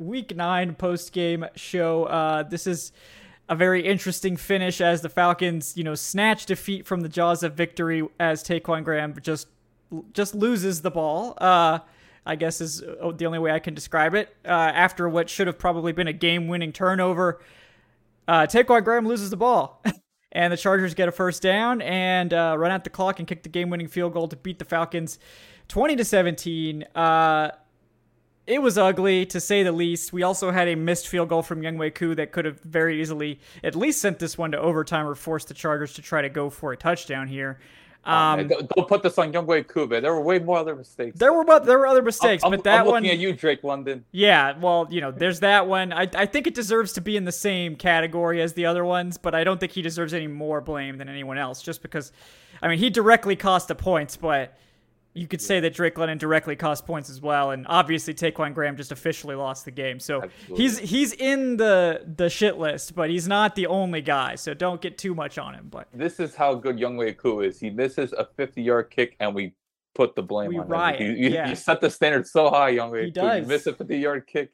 week nine post game show. Uh, this is a very interesting finish as the Falcons, you know, snatch defeat from the jaws of victory as Ta'Quon Graham just just loses the ball. Uh, I guess is uh, the only way I can describe it. Uh, after what should have probably been a game-winning turnover, uh, Ta'Quon Graham loses the ball, and the Chargers get a first down and uh, run out the clock and kick the game-winning field goal to beat the Falcons, twenty to seventeen. It was ugly to say the least. We also had a missed field goal from Younghoe Koo that could have very easily at least sent this one to overtime or forced the Chargers to try to go for a touchdown here. Um, don't, put this on Koo, man. There were way more other mistakes. There were there were other mistakes, I'm, but that I'm one. looking at you, Drake London. Yeah, well, you know, there's that one. I I think it deserves to be in the same category as the other ones, but I don't think he deserves any more blame than anyone else, just because. I mean, he directly cost the points, but you could say that Drake London directly cost points as well, and obviously Ta'Quon Graham just officially lost the game. So Absolutely. he's he's in the the shit list, but he's not the only guy. So don't get too much on him. But this is how good Younghoe Koo is. He misses a 50 yard kick, and we put the blame we on riot. him. You, you, yeah. you, set the standard so high. He does. You miss a 50 yard kick,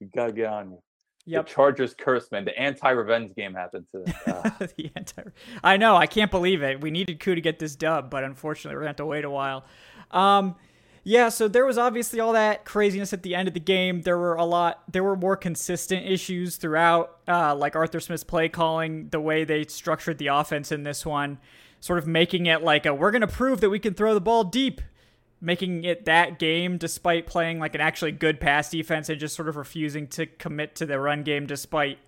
you gotta get on you. Yep. The Chargers curse, man. The anti-revenge game happened to uh. the anti. I know. I can't believe it. We needed Koo to get this dub, but unfortunately, we're gonna have to wait a while. Um, yeah, so there was obviously all that craziness at the end of the game. There were a lot, there were more consistent issues throughout, uh, like Arthur Smith's play calling, the way they structured the offense in this one, sort of making it like a we're going to prove that we can throw the ball deep, making it that game despite playing like an actually good pass defense and just sort of refusing to commit to the run game despite.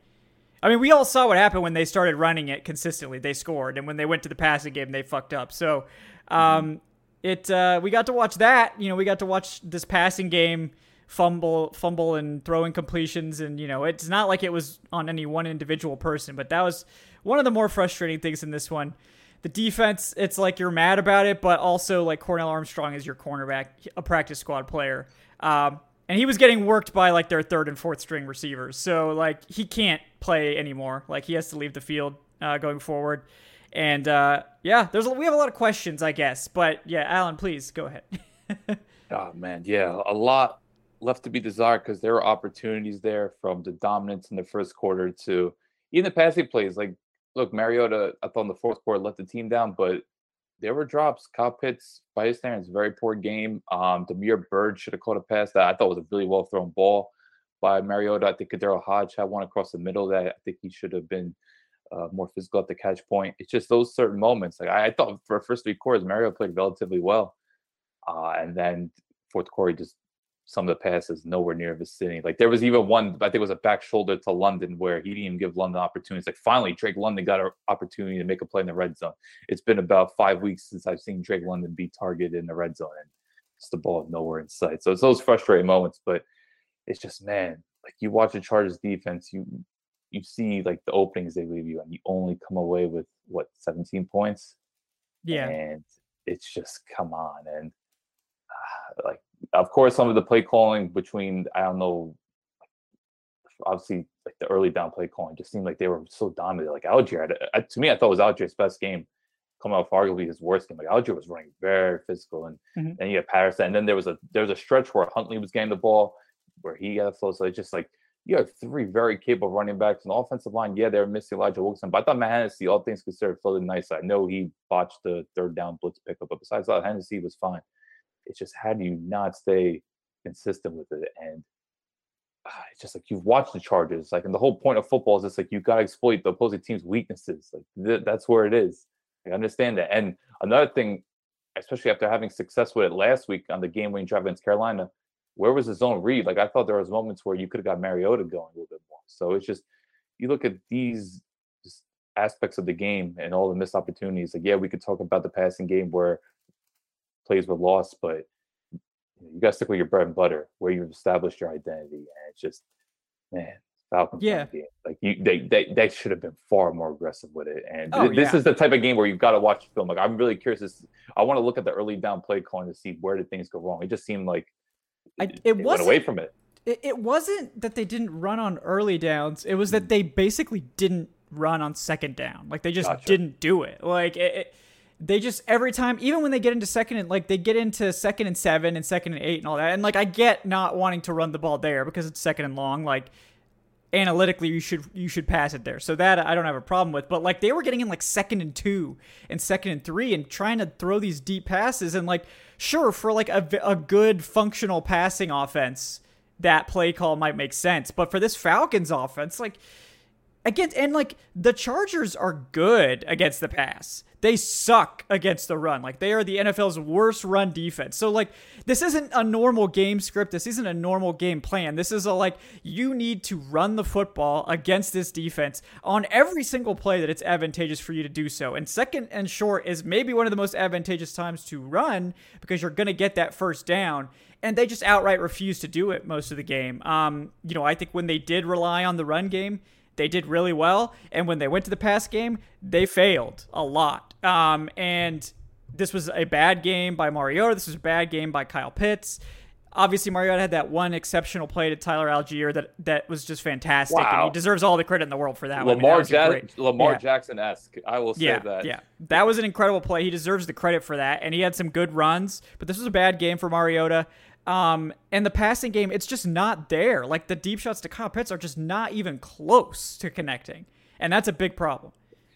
I mean, we all saw what happened when they started running it consistently. They scored, and when they went to the passing game, they fucked up. So, um, it uh, we got to watch that. You know, we got to watch this passing game fumble, fumble, and throwing completions, and you know, it's not like it was on any one individual person, but that was one of the more frustrating things in this one. The defense, it's like you're mad about it, but also like Cornell Armstrong is your cornerback, a practice squad player. Um, and he was getting worked by like their third and fourth string receivers. So like he can't play anymore. Like he has to leave the field uh, going forward. And uh, yeah, there's a, we have a lot of questions, I guess. But yeah, Alan, please go ahead. oh man, yeah, a lot left to be desired because there were opportunities there from the dominance in the first quarter to even the passing plays. Like, look, Mariota, thought in the fourth quarter let the team down, but there were drops. Kyle Pitts, by his standards, very poor game. Um, Damiere Byrd should have caught a pass that I thought was a really well thrown ball by Mariota. I think KhaDarel Hodge had one across the middle that I think he should have been uh, more physical at the catch point. It's just those certain moments. Like I, I thought for first three quarters, Mario played relatively well, uh, and then fourth quarter just some of the passes nowhere near vicinity. Like there was even one I think it was a back shoulder to London where he didn't even give London opportunities. Like finally Drake London got an opportunity to make a play in the red zone. It's been about five weeks since I've seen Drake London be targeted in the red zone and it's the ball nowhere in sight. So it's those frustrating moments, but it's just man, like you watch the Chargers defense, you you see like the openings they leave you and you only come away with what 17 points yeah and it's just come on and uh, like of course some of the play calling between i don't know obviously like the early down play calling just seemed like they were so dominant like Allgeier to me i thought it was Allgeier's best game coming off arguably his worst game like Allgeier was running very physical and mm-hmm. then you had patterson and then there was a there was a stretch where huntley was getting the ball where he got a flow so it's just like you have three very capable running backs on the offensive line. Yeah, they're missing Elijah Wilkinson, but I thought Matt Hennessy, all things considered, floated nice. I know he botched the third down blitz pickup, but besides that, Hennessy was fine. It's just how do you not stay consistent with it? And ah, it's just like you've watched the Chargers, like, and the whole point of football is just like you got to exploit the opposing team's weaknesses. Like th- that's where it is. I understand that. And another thing, especially after having success with it last week on the game-winning drive against Carolina, where was the zone read? Like I thought there was moments where you could have got Mariota going a little bit more. So it's just you look at these aspects of the game and all the missed opportunities. Like yeah, we could talk about the passing game where plays were lost, but you got to stick with your bread and butter where you've established your identity. And it's just, man, Falcons yeah. game. Like you, they, they, they should have been far more aggressive with it. And oh, th- this yeah. is the type of game where you've got to watch the film. Like I'm really curious. This, I want to look at the early down play calling to see where did things go wrong. It just seemed like I, it, went away from it. it. It wasn't that they didn't run on early downs. It was that hmm. they basically didn't run on second down. Like they just Gotcha. didn't do it. Like it, it- they just every time, even when they get into second and like they get into second and seven and second and eight and all that. And like I get not wanting to run the ball there because it's second and long. Like analytically you should you should pass it there. So that I don't have a problem with. But like they were getting in like second and two and second and three and trying to throw these deep passes and like sure for like a, a good functional passing offense that play call might make sense. But for this Falcons offense, like against and like the Chargers are good against the pass. They suck against the run. Like they are the NFL's worst run defense. So like this isn't a normal game script. This isn't a normal game plan. This is a like you need to run the football against this defense on every single play that it's advantageous for you to do so. And second and short is maybe one of the most advantageous times to run because you're going to get that first down and they just outright refuse to do it most of the game. Um, you know, I think when they did rely on the run game, they did really well, and when they went to the pass game, they failed a lot. Um, and this was a bad game by Mariota. This was a bad game by Kyle Pitts. Obviously, Mariota had that one exceptional play to Tyler Allgeier that that was just fantastic, and Wow. he deserves all the credit in the world for that. one. I mean, that Lamar, was ja- great- Lamar yeah. Jackson esque. I will say Yeah, that. yeah, that was an incredible play. He deserves the credit for that, and he had some good runs. But this was a bad game for Mariota. Um, and the passing game, it's just not there. Like the deep shots to Kyle Pitts are just not even close to connecting, and that's a big problem.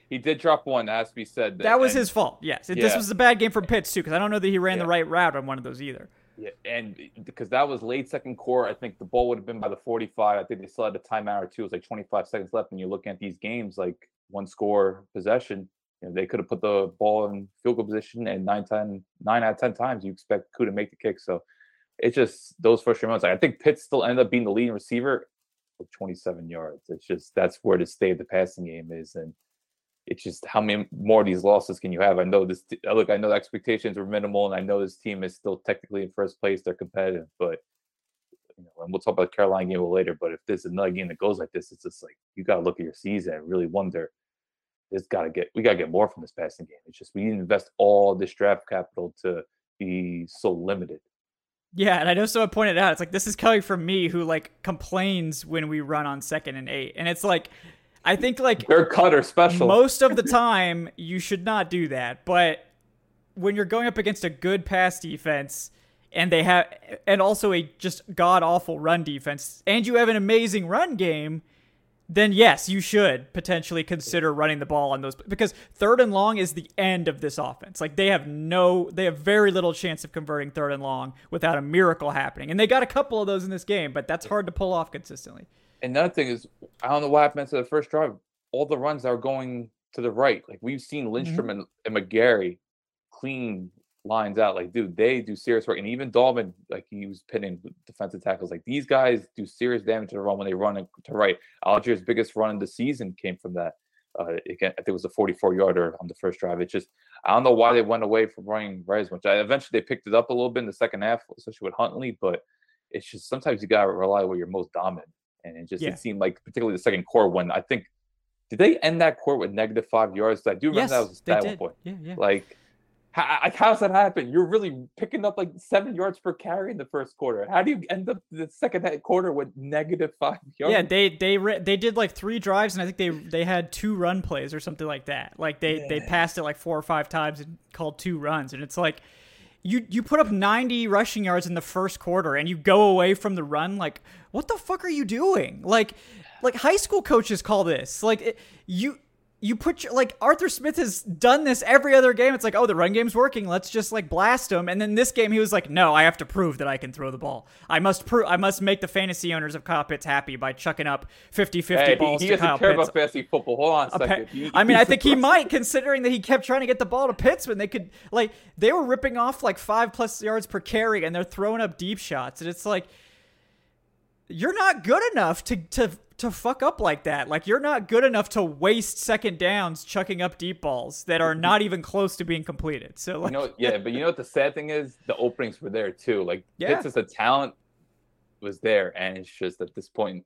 He did drop one, as we said. That was and- his fault. Yes, It- this was a bad game for Pitts too, because I don't know that he ran the right route on one of those either. Yeah, and because that was late second quarter, I think the ball would have been by the 45. I think they still had a timeout or two. It was like 25 seconds left, and you're looking at these games like one score possession. You know, they could have put the ball in field goal position, and nine, 10, nine out of ten times you expect Koo to make the kick. So it's just those first three months. Like, I think Pitt still ended up being the leading receiver with 27 yards. It's just that's where the state of the passing game is, and it's just how many more of these losses can you have? I know this. uh, Look, I know the expectations were minimal, and I know this team is still technically in first place. They're competitive, but you know, and we'll talk about Carolina game later. But if this is another game that goes like this, it's just like you got to look at your season and really wonder. It's got to get we got to get more from this passing game. It's just we need to invest all this draft capital to be so limited. Yeah, and I know someone pointed out it's like this is coming from me who like complains when we run on second and eight, and it's like I think like They're cut or special. most of the time you should not do that, but when you're going up against a good pass defense and they have and also a just god awful run defense and you have an amazing run game then yes you should potentially consider running the ball on those because third and long is the end of this offense. Like they have no they have very little chance of converting third and long without a miracle happening. And they got a couple of those in this game but that's hard to pull off consistently Another thing is, I don't know what happened to the first drive. All the runs are going to the right. Like we've seen Lindstrom and, and McGary clean lines out. Like, dude, they do serious work. And even Dalman, like he was pinning defensive tackles. Like these guys do serious damage to the run when they run to right. Allgeier's biggest run in the season came from that. Uh, again, I think it was a 44 yarder on the first drive. It's just I don't know why they went away from running right as much. I, eventually, they picked it up a little bit in the second half, especially with Huntley. But it's just sometimes you gotta rely where you're most dominant. And it just Yeah. it seemed like particularly the second quarter when I think did they end that quarter with negative five yards? I do remember yes that was a stat at one point. yeah yeah Like how, like, how's that happen? You're really picking up like seven yards per carry in the first quarter. How do you end up the second quarter with negative five yards? Yeah, they they they did like three drives, and I think they they had two run plays or something like that. Like they they passed it like four or five times and called two runs, and it's like you you put up 90 rushing yards in the first quarter, and you go away from the run. Like what the fuck are you doing? Like like high school coaches call this like it, you. You put your, like Arthur Smith has done this every other game. It's like, oh, the run game's working. Let's just like blast him. And then this game, he was like, no, I have to prove that I can throw the ball. I must prove. I must make the fantasy owners of Kyle Pitts happy by chucking up 50-50 Hey, balls he, he to doesn't Kyle care Pitts. about fantasy football. Hold on a second. He- I mean, I think he might, considering that he kept trying to get the ball to Pitts when they could, like, they were ripping off like five plus yards per carry, and they're throwing up deep shots, and it's like, you're not good enough to to to fuck up like that. Like, you're not good enough to waste second downs chucking up deep balls that are not even close to being completed. So, like, You know, yeah, but you know what the sad thing is? The openings were there too. Like Yeah. Pitts as a talent was there, and it's just at this point,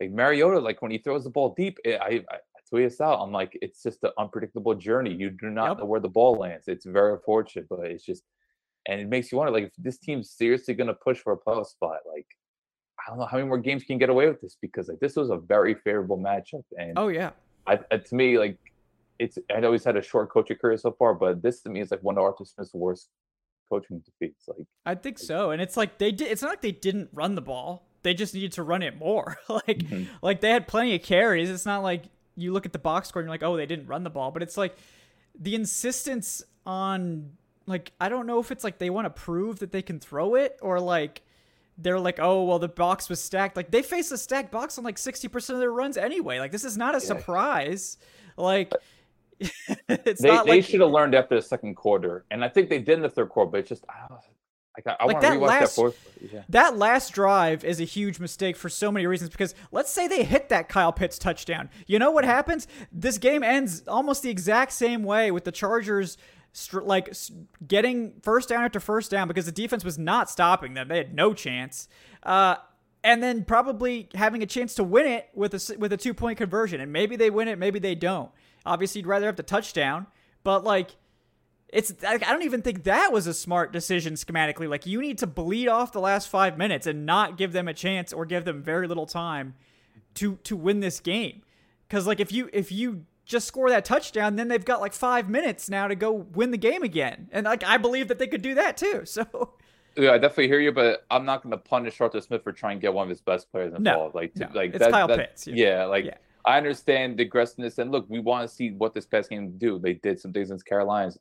like Mariota, like when he throws the ball deep, it, I, I I tweet us out. I'm like, it's just an unpredictable journey. You do not Yep. know where the ball lands. It's very unfortunate, but it's just, and it makes you wonder, like, if this team's seriously going to push for a playoff spot, like. I don't know how many more games can get away with this because like this was a very favorable matchup and oh yeah, I, to me, like it's I know he's had a short coaching career so far, but this to me is like one of Arthur Smith's worst coaching defeats. Like I think so. And it's like they did. It's not like they didn't run the ball. They just needed to run it more. like, Mhm. like they had plenty of carries. It's not like you look at the box score and you're like, oh, they didn't run the ball. But it's like the insistence on like I don't know if it's like they want to prove that they can throw it or like they're like, oh, well, the box was stacked. Like they face a stacked box on like sixty percent of their runs anyway. Like this is not a surprise. Like it's they, not they like should have learned after the second quarter, and I think they did in the third quarter. But it's just I don't, like I, I Like want to that rewatch that fourth. Yeah. That last drive is a huge mistake for so many reasons because let's say they hit that Kyle Pitts touchdown. You know what happens? This game ends almost the exact same way with the Chargers like getting first down after first down because the defense was not stopping them. They had no chance. Uh and then probably having a chance to win it with a with a two point conversion, and maybe they win it, maybe they don't. Obviously, you'd rather have the touchdown, but like it's I don't even think that was a smart decision schematically. Like you need to bleed off the last five minutes and not give them a chance or give them very little time to to win this game. Because like if you if you just score that touchdown, then they've got like five minutes now to go win the game again. And like I believe that they could do that too. So Yeah, I definitely hear you, but I'm not going to punish Arthur Smith for trying to get one of his best players No, involved. like, to, no, like it's that, Kyle that- Pitts, yeah. Yeah, like Yeah. I understand the aggressiveness, and look, we want to see what this past game do. They did some things against Carolinas.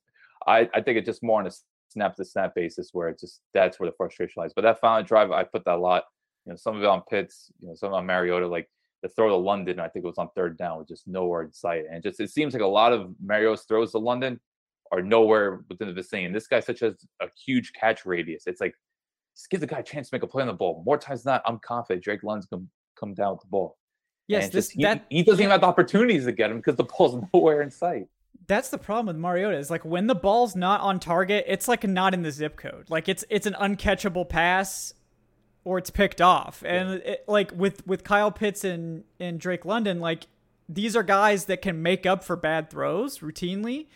I, I think it's just more on a snap to snap basis where it's just that's where the frustration lies. But that final drive, I put that a lot. You know, some of it on Pitts, you know, some of it on Mariota, like the throw to London, I think it was on third down, was just nowhere in sight. And just it seems like a lot of Mariota's throws to London are nowhere within the vicinity. And this guy such as a huge catch radius. It's like just give the guy a chance to make a play on the ball. More times than not, I'm confident Drake London's gonna come down with the ball. yes, And this just, he, that he doesn't even have the opportunities to get him because the ball's nowhere in sight. that's the problem with Mariota is like when the ball's not on target, it's like not in the zip code. Like it's it's an uncatchable pass or it's picked off. And it, like with with Kyle Pitts and and Drake London, like these are guys that can make up for bad throws routinely.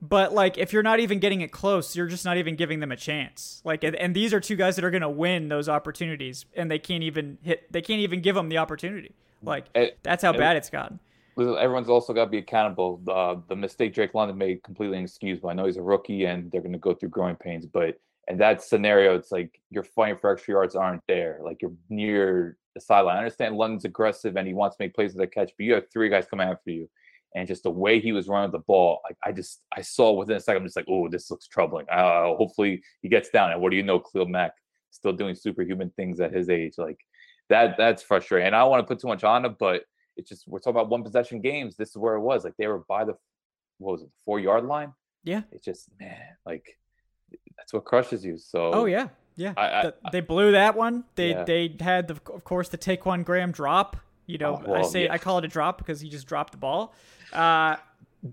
But like if you're not even getting it close, you're just not even giving them a chance. Like and, and these are two guys that are going to win those opportunities and they can't even hit they can't even give them the opportunity. Like And- that's how and- bad it's gotten. Everyone's also got to be accountable. Uh, the mistake Drake London made completely inexcusable. I know he's a rookie and they're going to go through growing pains, but in that scenario, it's like you're fighting for extra yards aren't there. Like you're near the sideline. I understand London's aggressive and he wants to make plays with the catch, but you have three guys coming after you. And just the way he was running the ball, like I just I saw within a second, I'm just like, oh, this looks troubling. Uh, hopefully he gets down. And what do you know, Khalil Mack still doing superhuman things at his age? Like that that's frustrating. And I don't want to put too much on him, but it's just we're talking about one possession games. This is where it was. Like they were by the what was it, four yard line. Yeah. It's just man, like that's what crushes you. So Oh yeah, yeah. I- I- The- they blew that one. They Yeah. they had the, of course the Ta'Quon Graham drop. You know, Oh, I say yeah. I call it a drop because he just dropped the ball. Uh,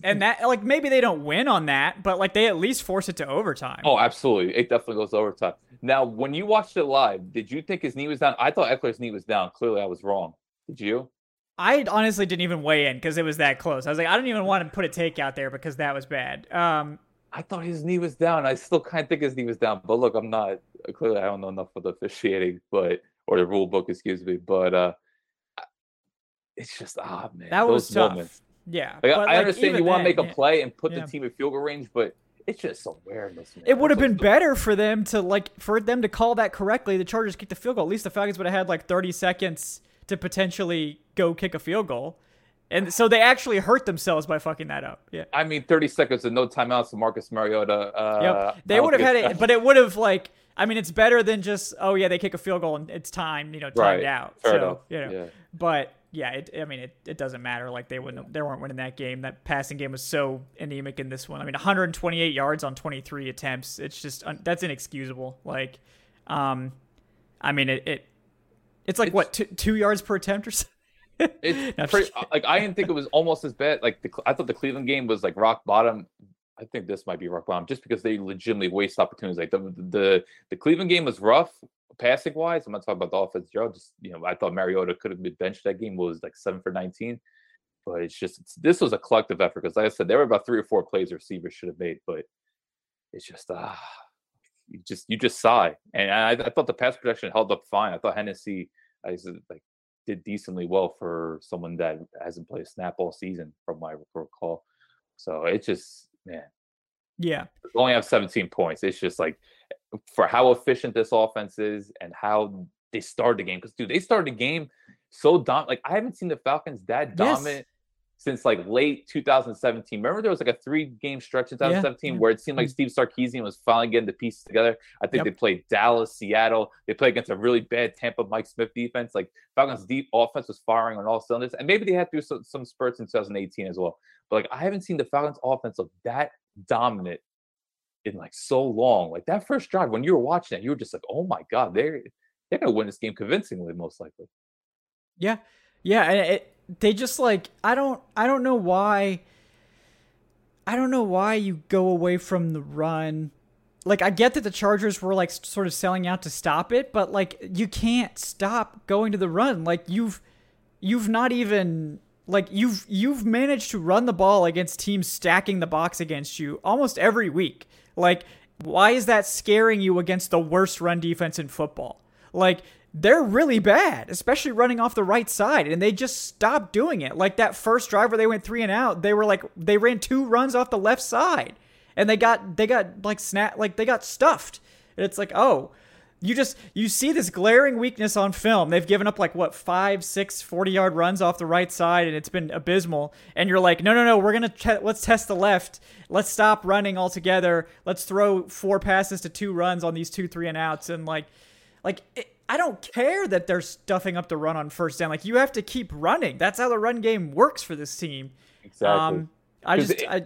and that like maybe they don't win on that, but like they at least force it to overtime. Oh, absolutely. It definitely goes overtime. Now, when you watched it live, did you think his knee was down? I thought Ekeler's knee was down. Clearly, I was wrong. Did you? I honestly didn't even weigh in because it was that close. I was like, I don't even want to put a take out there because that was bad. Um, I thought his knee was down. I still kind of think his knee was down. But look, I'm not clearly I don't know enough of the officiating, but or the rule book, excuse me. But uh it's just ah man, that was tough. moments. Yeah, Like, but, I like, understand you want to make a yeah. play and put Yeah. the team in field goal range, but it's just awareness. Man. It would have been better for them to like for them to call that correctly. The Chargers kicked the field goal. At least the Falcons would have had like 30 seconds to potentially go kick a field goal. And so they actually hurt themselves by fucking that up. Yeah. I mean, 30 seconds and no timeouts to Marcus Mariota. Uh, yep. They would have had it, but it would have like. I mean, it's better than just oh yeah, they kick a field goal and it's time, you know, timed Right. out. Fair so enough. you know, Yeah. but yeah, it, I mean, it, it doesn't matter. Like they wouldn't, they weren't winning that game. That passing game was so anemic in this one. I mean, 128 yards on 23 attempts. It's just that's inexcusable. Like, um, I mean, it, it it's like It's- what two, two yards per attempt or something. It's pretty, like I didn't think it was almost as bad. Like the, I thought the Cleveland game was like rock bottom. I think this might be rock bottom just because they legitimately waste opportunities. Like the the the Cleveland game was rough passing wise. I'm not talking about the offense. Joe, just you know, I thought Mariota could have been benched that game. Was like seven for 19, but it's just it's, this was a collective effort because, like I said, there were about three or four plays receivers should have made, but it's just ah, you just you just sigh. And I, I thought the pass protection held up fine. I thought Hennessy, I said, like did decently well for someone that hasn't played a snap all season, from my recall. So it's just man, Yeah, only have 17 points. It's just like eh, for how efficient this offense is and how they started the game. Because dude, they started the game so dom like I haven't seen the Falcons that Yes. Since like late 2017. Remember there was like a three game stretch in 2017 yeah. where it seemed like mm-hmm. Steve Sarkisian was finally getting the pieces together. I think Yep. they played Dallas, Seattle. They played against a really bad Tampa Mike Smith defense. Like Falcons deep offense was firing on all cylinders. And maybe they had to do some, some spurts in 2018 as well. But like I haven't seen the Falcons offense look that dominant in like so long. Like that first drive, when you were watching it, you were just like, "Oh my god, they're they're gonna win this game convincingly, most likely." Yeah, yeah. and It, they just like I don't I don't know why. I don't know why you go away from the run. Like I get that the Chargers were like sort of selling out to stop it, but like you can't stop going to the run. Like you've you've not even like you've you've managed to run the ball against teams stacking the box against you almost every week. Like why is that scaring you against the worst run defense in football? Like they're really bad, especially running off the right side, and they just stopped doing it. Like that first drive where they went three and out, they were like they ran two runs off the left side, and they got they got like snap like they got stuffed. And it's like oh, you just you see this glaring weakness on film. They've given up like what five, six 40 yard runs off the right side, and it's been abysmal. And you're like, no, no, no, we're gonna ch- let's test the left. Let's stop running altogether. Let's throw four passes to two runs on these two three and outs, and like, like it, I don't care that they're stuffing up the run on first down. Like you have to keep running. That's how the run game works for this team. Exactly. Um, I just it- I,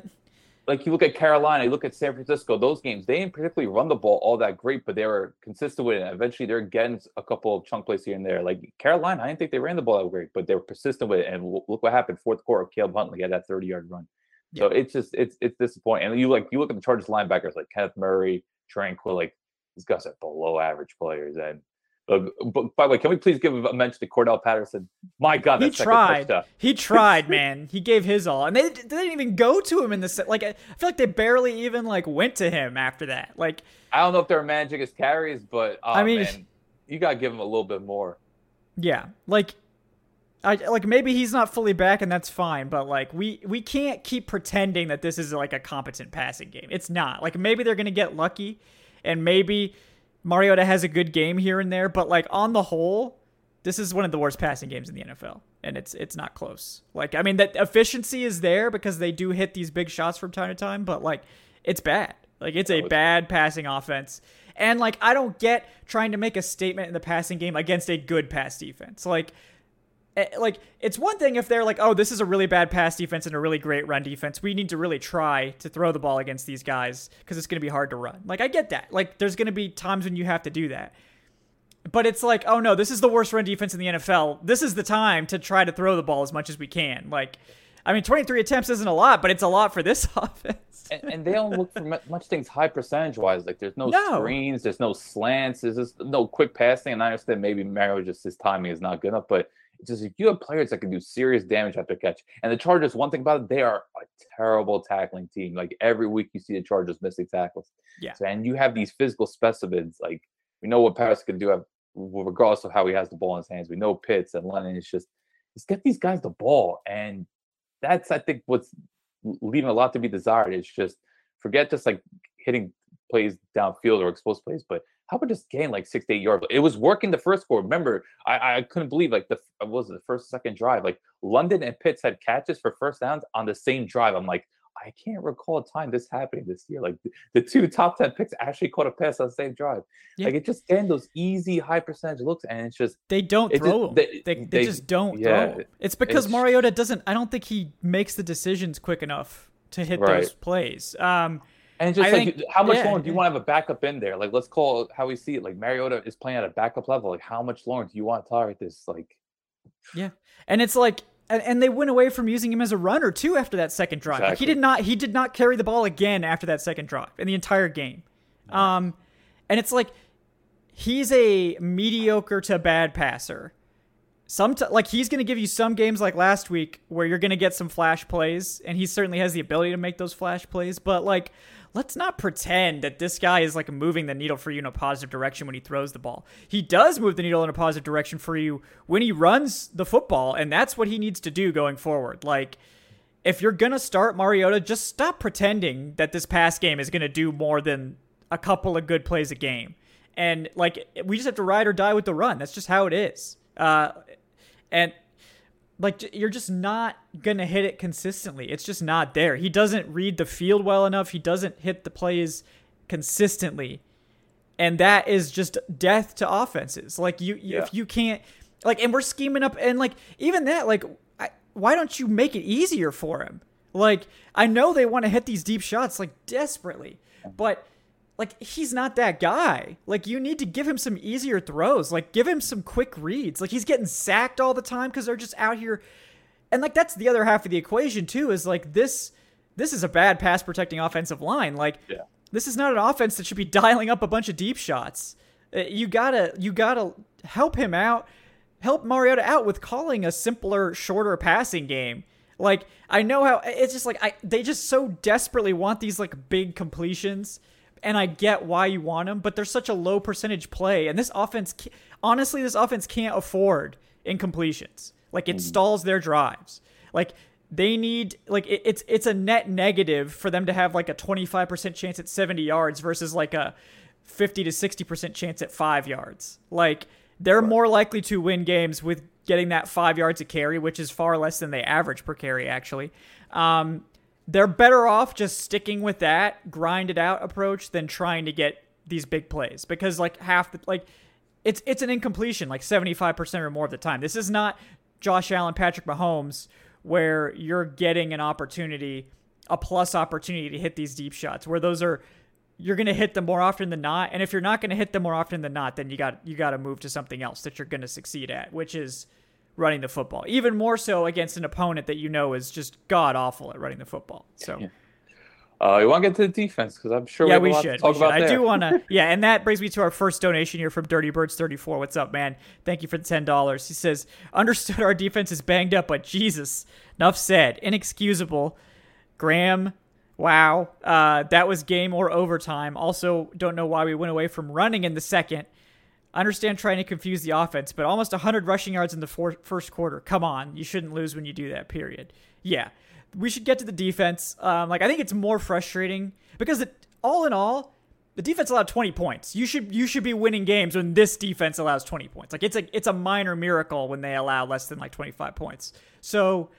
like you look at Carolina, you look at San Francisco, those games, they didn't particularly run the ball all that great, but they were consistent with it. And eventually they're getting a couple of chunk plays here and there. Like Carolina, I didn't think they ran the ball that great, but they were persistent with it. And look what happened. Fourth quarter, Caleb Huntley had that 30 yard run. So it's just it's it's disappointing. And you like you look at the Chargers linebackers like Kenneth Murray, Tranquill, like these guys are below average players. And uh, but by the way, can we please give a mention to Cordarrelle Patterson? My God, he tried. He tried, man. He gave his all, and they, they didn't even go to him in the se- like. I feel like they barely even like went to him after that. Like I don't know if they're managing his carries, but oh, I mean- man, you gotta give him a little bit more. Yeah, like I like maybe he's not fully back and that's fine, but like we we can't keep pretending that this is like a competent passing game. It's not. Like maybe they're going to get lucky and maybe Mariota has a good game here and there, but like on the whole, this is one of the worst passing games in the NFL and it's it's not close. Like I mean that efficiency is there because they do hit these big shots from time to time, but like it's bad. Like it's a bad passing offense. And like I don't get trying to make a statement in the passing game against a good pass defense. Like Eh, like it's one thing if they're like, "Oh, this is a really bad pass defense and a really great run defense. We need to really try to throw the ball against these guys because it's going to be hard to run." Like I get that. Like there's going to be times when you have to do that. But it's like, "Oh no, this is the worst run defense in the NFL. This is the time to try to throw the ball as much as we can." Like I mean, 23 attempts isn't a lot, but it's a lot for this offense. And, and they don't look for much things high percentage wise. Like there's no, No. screens, there's no slants, there's just no quick passing. And I understand maybe Mario just his timing is not good enough, but it's just you have players that can do serious damage after catch. And the Chargers, one thing about it, they are a terrible tackling team. Like every week you see the Chargers missing tackles. Yeah. So, and you have these physical specimens. Like we know what Paris can do, regardless of how he has the ball in his hands. We know Pitts and London. It's just just get these guys the ball, and that's I think what's leaving a lot to be desired. It's just forget just like hitting plays downfield or exposed plays, but how about just gain like six to eight yards? It was working the first quarter. Remember, I, I couldn't believe like the was it the first second drive. Like London and Pitts had catches for first downs on the same drive. I'm like, I can't recall a time this happening this year. Like the two top ten picks actually caught a pass on the same drive. Yeah. Like it just getting those easy high percentage looks, and it's just they don't throw just, them. They, they, they, they, just don't yeah, throw. It's because it's, Mariota doesn't. I don't think he makes the decisions quick enough to hit right. those plays. Um, and just I like, think, how much yeah, longer do you want to have a backup in there? Like, let's call how we see it. Like, Mariota is playing at a backup level. Like, how much longer do you want to tolerate this? Like, yeah, and it's like, and, and they went away from using him as a runner too after that second drive. Exactly. Like, he did not, he did not carry the ball again after that second drive in the entire game. Um, and it's like he's a mediocre to bad passer. Some t- like he's going to give you some games like last week where you're going to get some flash plays, and he certainly has the ability to make those flash plays. But like let's not pretend that this guy is like moving the needle for you in a positive direction when he throws the ball. He does move the needle in a positive direction for you when he runs the football, and that's what he needs to do going forward. Like, if you're going to start Mariota, just stop pretending that this pass game is going to do more than a couple of good plays a game. And like, we just have to ride or die with the run. That's just how it is. Uh, and like you're just not gonna hit it consistently. It's just not there. He doesn't read the field well enough. He doesn't hit the plays consistently, and that is just death to offenses. Like you, yeah. if you can't, like, and we're scheming up, and like even that, like, I, why don't you make it easier for him? Like I know they want to hit these deep shots like desperately, but like he's not that guy. Like you need to give him some easier throws. Like give him some quick reads. Like he's getting sacked all the time because they're just out here. And like that's the other half of the equation too. Is like this. This is a bad pass protecting offensive line. Like yeah. this is not an offense that should be dialing up a bunch of deep shots. Uh, you gotta you gotta help him out. Help Mariota out with calling a simpler, shorter passing game. Like I know how it's just like I they just so desperately want these like big completions and I get why you want him, but there's such a low percentage play, and this offense, honestly, this offense can't afford incompletions. Like it mm. stalls their drives. Like they need like it, it's it's a net negative for them to have like a 25% chance at 70 yards versus like a 50 to 60% chance at 5 yards. Like they're more likely to win games with getting that 5 yards a carry, which is far less than they average per carry actually. Um, they're better off just sticking with that grind it out approach than trying to get these big plays because like half the like it's it's an incompletion like 75% or more of the time. This is not Josh Allen, Patrick Mahomes where you're getting an opportunity, a plus opportunity to hit these deep shots where those are you're going to hit them more often than not and if you're not going to hit them more often than not then you got you got to move to something else that you're going to succeed at, which is running the football. Even more so against an opponent that you know is just god awful at running the football. So. Yeah. Uh, you want to get to the defense because I'm sure yeah we, should. We should. I do want to yeah, and that brings me to our first donation here from Dirty Birds 34. What's up, man? Thank you for the ten dollars. He says, "Understood our defense is banged up, but Jesus, enough said. Inexcusable." Graham, wow, uh, that was game or overtime. Also, don't know why we went away from running in the second. I understand trying to confuse the offense, but almost 100 rushing yards in the first quarter. Come on, you shouldn't lose when you do that. Period. Yeah, we should get to the defense. Um, like I think it's more frustrating because it, all in all, the defense allowed 20 points. You should you should be winning games when this defense allows 20 points. Like it's a it's a minor miracle when they allow less than like 25 points. So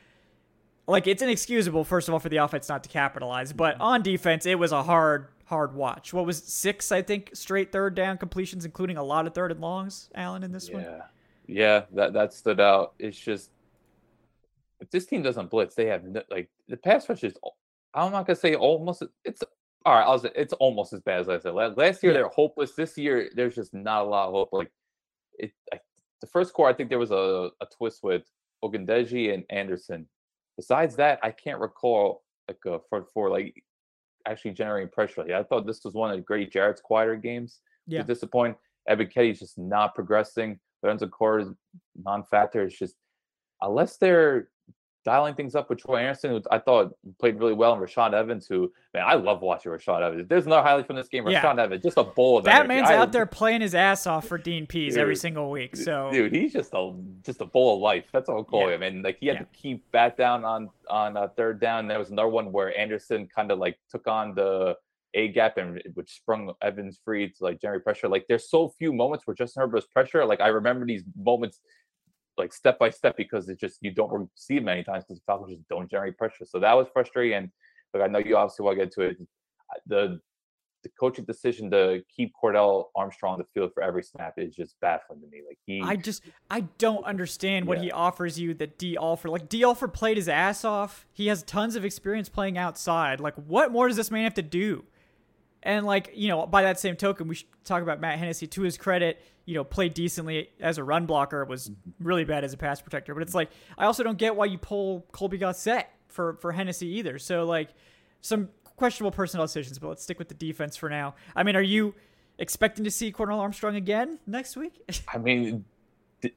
like it's inexcusable first of all for the offense not to capitalize, but on defense it was a hard hard watch. What was six, I think, straight third down completions, including a lot of third and longs, Allen, in this yeah. one? Yeah. Yeah, that, that stood out. It's just, if this team doesn't blitz, they have, no, like, the pass rush is, I'm not going to say almost, it's, all right, I was, it's almost as bad as I said. Last year, yeah. they're hopeless. This year, there's just not a lot of hope. Like, it, I, the first quarter, I think there was a, a twist with Ogundeji and Anderson. Besides that, I can't recall like a front four. Like actually generating pressure. I thought this was one of Grady Jarrett's quieter games. Yeah. Disappointing. Ebiketie is just not progressing. Lorenzo is non-factor. It's just unless they're dialing things up with Troy Anderson, who I thought played really well, and Rashaan Evans, who man, I love watching Rashaan Evans. There's another highlight from this game. Rashaan yeah. Evans, just a bowl of that energy. man's I, out there playing his ass off for Dean Pees dude, every single week. So dude, he's just a just a bowl of life. That's I'll call yeah. him. And like he had yeah. to keep back down on on uh, third down. There was another one where Anderson kind of like took on the A gap and which sprung Evans free to like generate pressure. Like there's so few moments where Justin Herbert's pressure. Like I remember these moments like step by step because it's just you don't see it many times because the Falcons just don't generate pressure. So that was frustrating. And like I know you obviously want to get to it. The the coaching decision to keep Cornell Armstrong on the field for every snap is just baffling to me. Like he, I just I don't understand what yeah. he offers you that Dee Alford. Like Dee Alford played his ass off. He has tons of experience playing outside. Like what more does this man have to do? And like you know, by that same token, we should talk about Matt Hennessy. To his credit, you know, played decently as a run blocker. Was mm-hmm. really bad as a pass protector. But it's like I also don't get why you pull Colby Gossett for for Hennessy either. So like some questionable personnel decisions, but let's stick with the defense for now. I mean, are you expecting to see Cornell Armstrong again next week? I mean,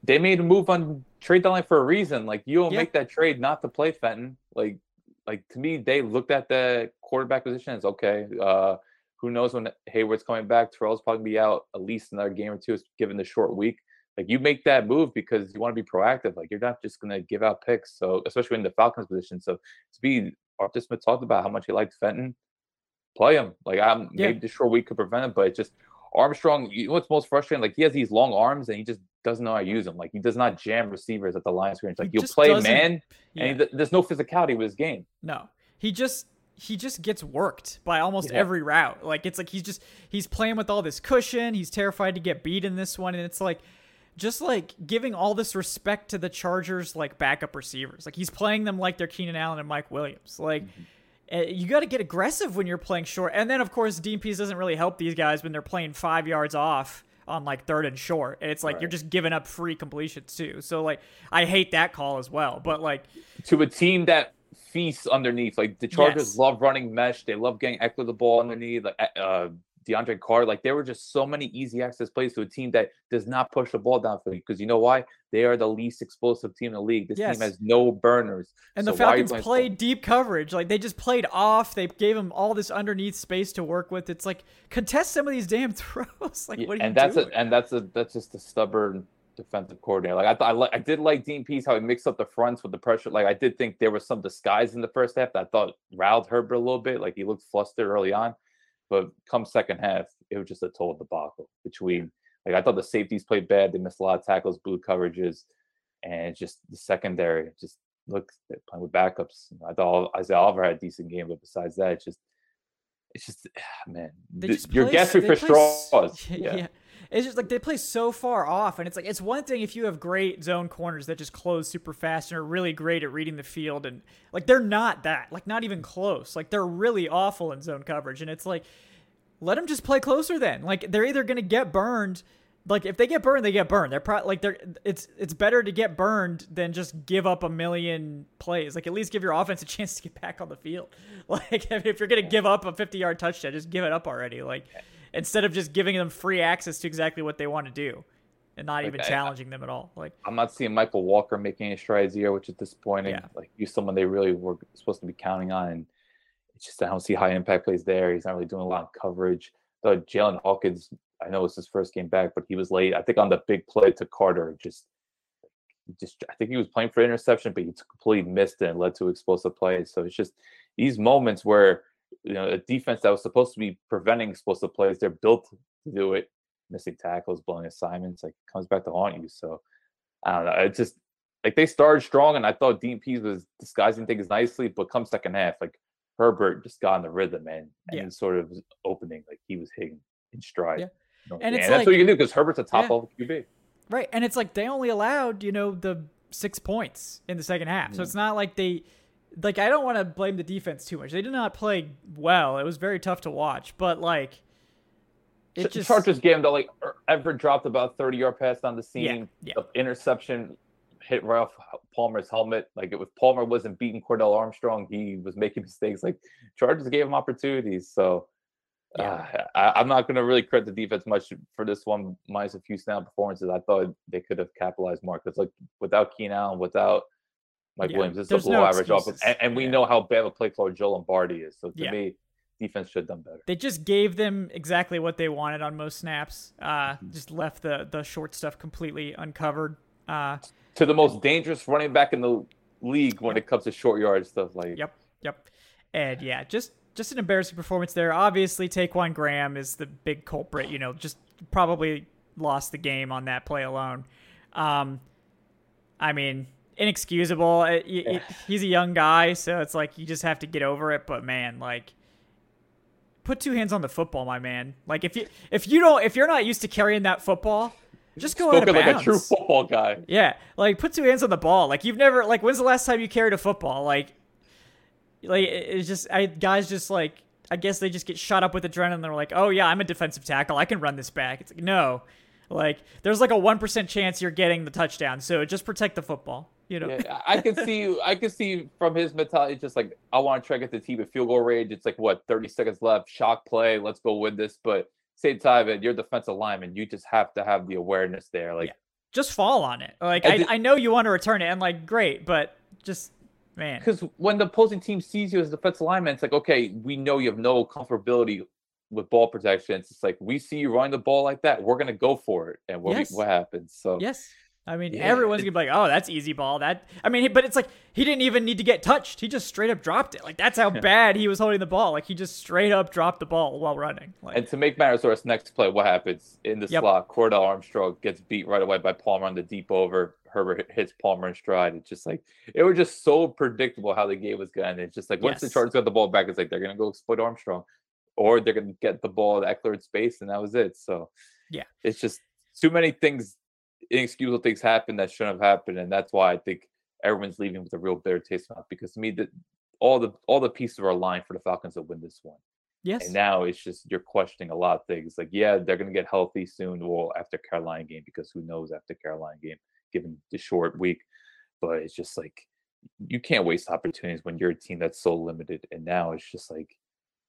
they made a move on trade deadline for a reason. Like you don't yeah. make that trade not to play Fenton. Like, like to me, they looked at the quarterback position as okay. Uh, who knows when Hayward's coming back? Terrell's probably be out at least another game or two, given the short week. Like you make that move because you want to be proactive. Like you're not just gonna give out picks. So especially in the Falcons position. So to be Arthur Smith talked about how much he liked Fenton. Play him. Like I'm yeah. maybe short week could prevent it, but it's just Armstrong. You know what's most frustrating? Like he has these long arms and he just doesn't know how to use them. Like he does not jam receivers at the line screen. Like he you'll play man, yeah. and he, there's no physicality with his game. No, he just he just gets worked by almost yeah. every route. Like it's like he's just he's playing with all this cushion. He's terrified to get beat in this one, and it's like just like giving all this respect to the Chargers like backup receivers. Like he's playing them like they're Keenan Allen and Mike Williams. Like mm-hmm. you got to get aggressive when you're playing short. And then of course Dean Pees doesn't really help these guys when they're playing 5 yards off on like third and short. And it's like right. you're just giving up free completions too. So like I hate that call as well. But like to a team that feasts underneath, like the Chargers yes. love running mesh. They love getting Ekeler the ball underneath. Like uh DeAndre Carr. Like there were just so many easy access plays to a team that does not push the ball down for you. Because you know why? They are the least explosive team in the league. This yes. team has no burners. And so the Falcons played deep coverage. Like they just played off. They gave them all this underneath space to work with. It's like contest some of these damn throws. like what are and you that's doing? A, and that's a that's just a stubborn defensive coordinator. Like I thought, I, li- I did like Dean Pees how he mixed up the fronts with the pressure. Like I did think there was some disguise in the first half that I thought riled Herbert a little bit. Like he looked flustered early on. But come second half, it was just a total debacle between like I thought the safeties played bad. They missed a lot of tackles, blue coverages, and just the secondary just looked playing with backups. I thought Isaiah Oliver had a decent game, but besides that, just it's just ah, man, just you're guessing for straws. Yeah. yeah. It's just like they play so far off, and it's like it's one thing if you have great zone corners that just close super fast and are really great at reading the field, and like they're not that, like not even close. Like they're really awful in zone coverage, and it's like let them just play closer then. Like they're either gonna get burned. Like if they get burned, they get burned. They're probably like they're. It's it's better to get burned than just give up a million plays. Like at least give your offense a chance to get back on the field. Like if you're gonna give up a 50 yard touchdown, just give it up already. Like instead of just giving them free access to exactly what they want to do and not like, even challenging I, them at all. Like I'm not seeing Michael Walker making any strides here, which is disappointing. Yeah. Like he's someone they really were supposed to be counting on, and it's just I don't see high impact plays there. He's not really doing a lot of coverage. The Jaylinn Hawkins, I know it's his first game back, but he was late. I think on the big play to Carter, just just I think he was playing for interception, but he completely missed it and led to explosive plays. So it's just these moments where you know, a defense that was supposed to be preventing explosive plays, they're built to do it. Missing tackles, blowing assignments, like comes back to haunt you. So I don't know. It's just like they started strong, and I thought Dean was disguising things nicely, but come second half, like Herbert just got in the rhythm, man, and yeah. sort of opening, like he was hitting in stride. Yeah. And, it's like, that's what you can do because Herbert's a top yeah. level QB. Right, and it's like they only allowed you know the six points in the second half, mm-hmm. so it's not like they like I don't want to blame the defense too much. They did not play well. It was very tough to watch, but like it just Chargers game though, like er, Everett dropped about thirty yard pass on the scene. Yeah, yeah. The interception hit right off Palmer's helmet. Like if Palmer wasn't beating Cornell Armstrong, he was making mistakes. Like Chargers gave him opportunities. So yeah. Uh, I, am not going to really credit the defense much for this one, minus a few snap performances. I thought they could have capitalized more because, like, without Keenan Allen, without Mike yeah, Williams. This is a below no average offense, and, and, we yeah. know how bad a play caller Joe Lombardi is. So to yeah. me, defense should have done better. They just gave them exactly what they wanted on most snaps. Uh, mm-hmm. Just left the the short stuff completely uncovered. Uh, to the most dangerous running back in the league when it comes to short yard stuff. Like yep, yep, and yeah, just just an embarrassing performance there. Obviously, Ta'Quon Graham is the big culprit. You know, just probably lost the game on that play alone. Um, I mean, inexcusable. It, it, he's a young guy, so it's like you just have to get over it. But man, like, put two hands on the football, my man. Like if you if you don't if you're not used to carrying that football, just go Spoken out of bounds. like a true football guy. Yeah, like put two hands on the ball. Like you've never like when's the last time you carried a football? Like, like it's just I guys just like I guess they just get shot up with adrenaline. They're like, oh yeah, I'm a defensive tackle. I can run this back. It's like no, like there's like a one percent chance you're getting the touchdown. So just protect the football. You know, yeah, I can see, I can see from his mentality, just like I want to try to get the team at field goal range. It's like what 30 seconds left, shock play, let's go win this. But same time, and you're defensive lineman, you just have to have the awareness there. Like, yeah. just fall on it. Like, I, I know you want to return it, and like, great, but just man. Because when the opposing team sees you as a defensive lineman, it's like, okay, we know you have no comfortability with ball protection. It's like we see you running the ball like that, we're gonna go for it, and what yes. we, what happens? So yes, I mean, yeah. everyone's gonna be like, "Oh, that's easy ball." That I mean, but it's like he didn't even need to get touched. He just straight up dropped it. Like that's how bad he was holding the ball. Like he just straight up dropped the ball while running. Like, and to make matters worse, next play, what happens in the yep. slot? Cornell Armstrong gets beat right away by Palmer on the deep over. Herbert hits Palmer in stride. It's just like it was just so predictable how the game was going. It's just like once yes. the Chargers got the ball back, it's like they're gonna go exploit Armstrong, or they're gonna get the ball at cleared space, and that was it. So yeah, it's just too many things inexcusable things happen that shouldn't have happened, and that's why I think everyone's leaving with a real bitter taste mouth. Because to me, the, all the all the pieces are aligned for the Falcons to win this one. Yes. And now it's just you're questioning a lot of things. Like, yeah, they're gonna get healthy soon. Well, after Carolina game, because who knows after Carolina game, given the short week. But it's just like you can't waste opportunities when you're a team that's so limited. And now it's just like,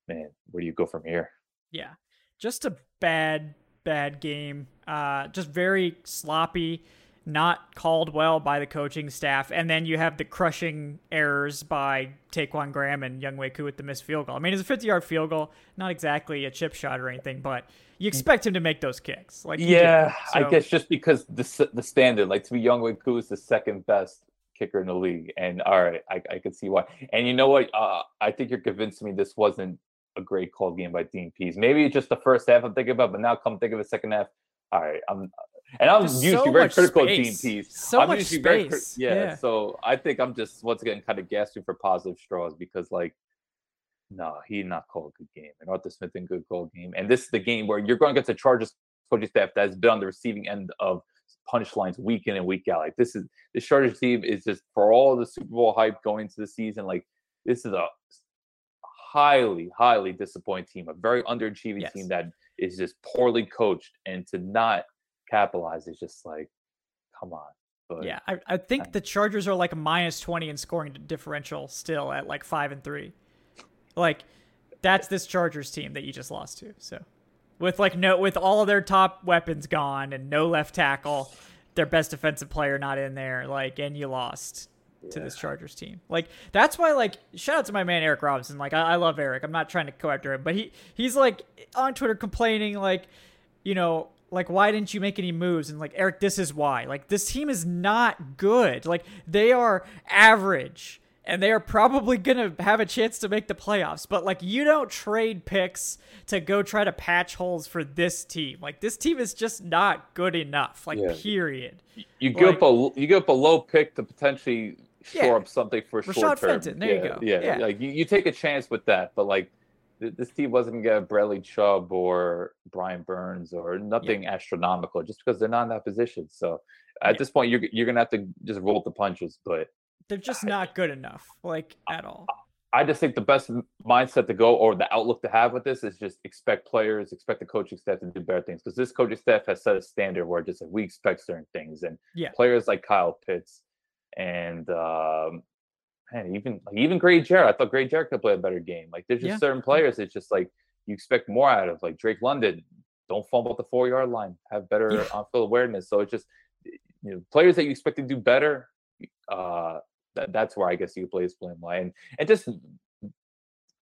man, where do you go from here? Yeah. Just a bad bad game. Uh, just very sloppy, not called well by the coaching staff. And then you have the crushing errors by Ta'Quon Graham and Younghoe Koo with the missed field goal. I mean, it's a 50 yard field goal, not exactly a chip shot or anything, but you expect him to make those kicks. Like yeah, so, I guess just because the the standard, like to be Younghoe Koo is the second best kicker in the league, and all right, I, I can see why. And you know what? Uh, I think you're convincing me this wasn't a great call game by Dean Pees. Maybe it's just the first half I'm thinking about, but now come think of the second half. All right, I'm and I'm There's usually so very critical space. of Dean Pees. So I'm much space. Very, yeah, yeah, so I think I'm just once again kind of gasping for positive straws because like no, he did not call a good game. And Arthur Smith didn't good call game. And this is the game where you're going against a Chargers coaching staff that's been on the receiving end of punchlines week in and week out. Like this is the Chargers team is just for all the Super Bowl hype going into the season. Like this is a highly, highly disappointing team, a very underachieving yes. team that is just poorly coached, and to not capitalize is just like, come on. But, yeah, I, I think the Chargers are like minus twenty in scoring differential still at like five and three. Like, that's this Chargers team that you just lost to. So, with like no, with all of their top weapons gone and no left tackle, their best defensive player not in there, like, and you lost to this Chargers team. Like that's why like shout out to my man Eric Robinson. Like I, I love Eric. I'm not trying to go after him, but he he's like on Twitter complaining like, you know, like why didn't you make any moves and like Eric this is why. Like this team is not good. Like they are average and they are probably going to have a chance to make the playoffs. But like you don't trade picks to go try to patch holes for this team. Like this team is just not good enough. Like yeah. period. You give like, up a you give up a low pick to potentially shore yeah. up something for Rashad short term. Fenton, there yeah, you go. Yeah, yeah. like you, you take a chance with that, but like this team wasn't gonna get Bradley Chubb or Brian Burns or nothing astronomical just because they're not in that position. So at this point, you're you're gonna have to just roll the punches, but they're just I, not good enough, like at all. I just think the best mindset to go or the outlook to have with this is just expect players, expect the coaching staff to do better things because this coaching staff has set a standard where just like we expect certain things, and yeah. players like Kyle Pitts and um, man, even like even Grady Jarrett, I thought Grady Jarrett could play a better game. Like there's just yeah. certain players, it's just like you expect more out of. Like Drake London, don't fumble at the four yard line, have better yeah. on field awareness. So it's just you know players that you expect to do better. Uh, that, that's where I guess you play blame line and, and just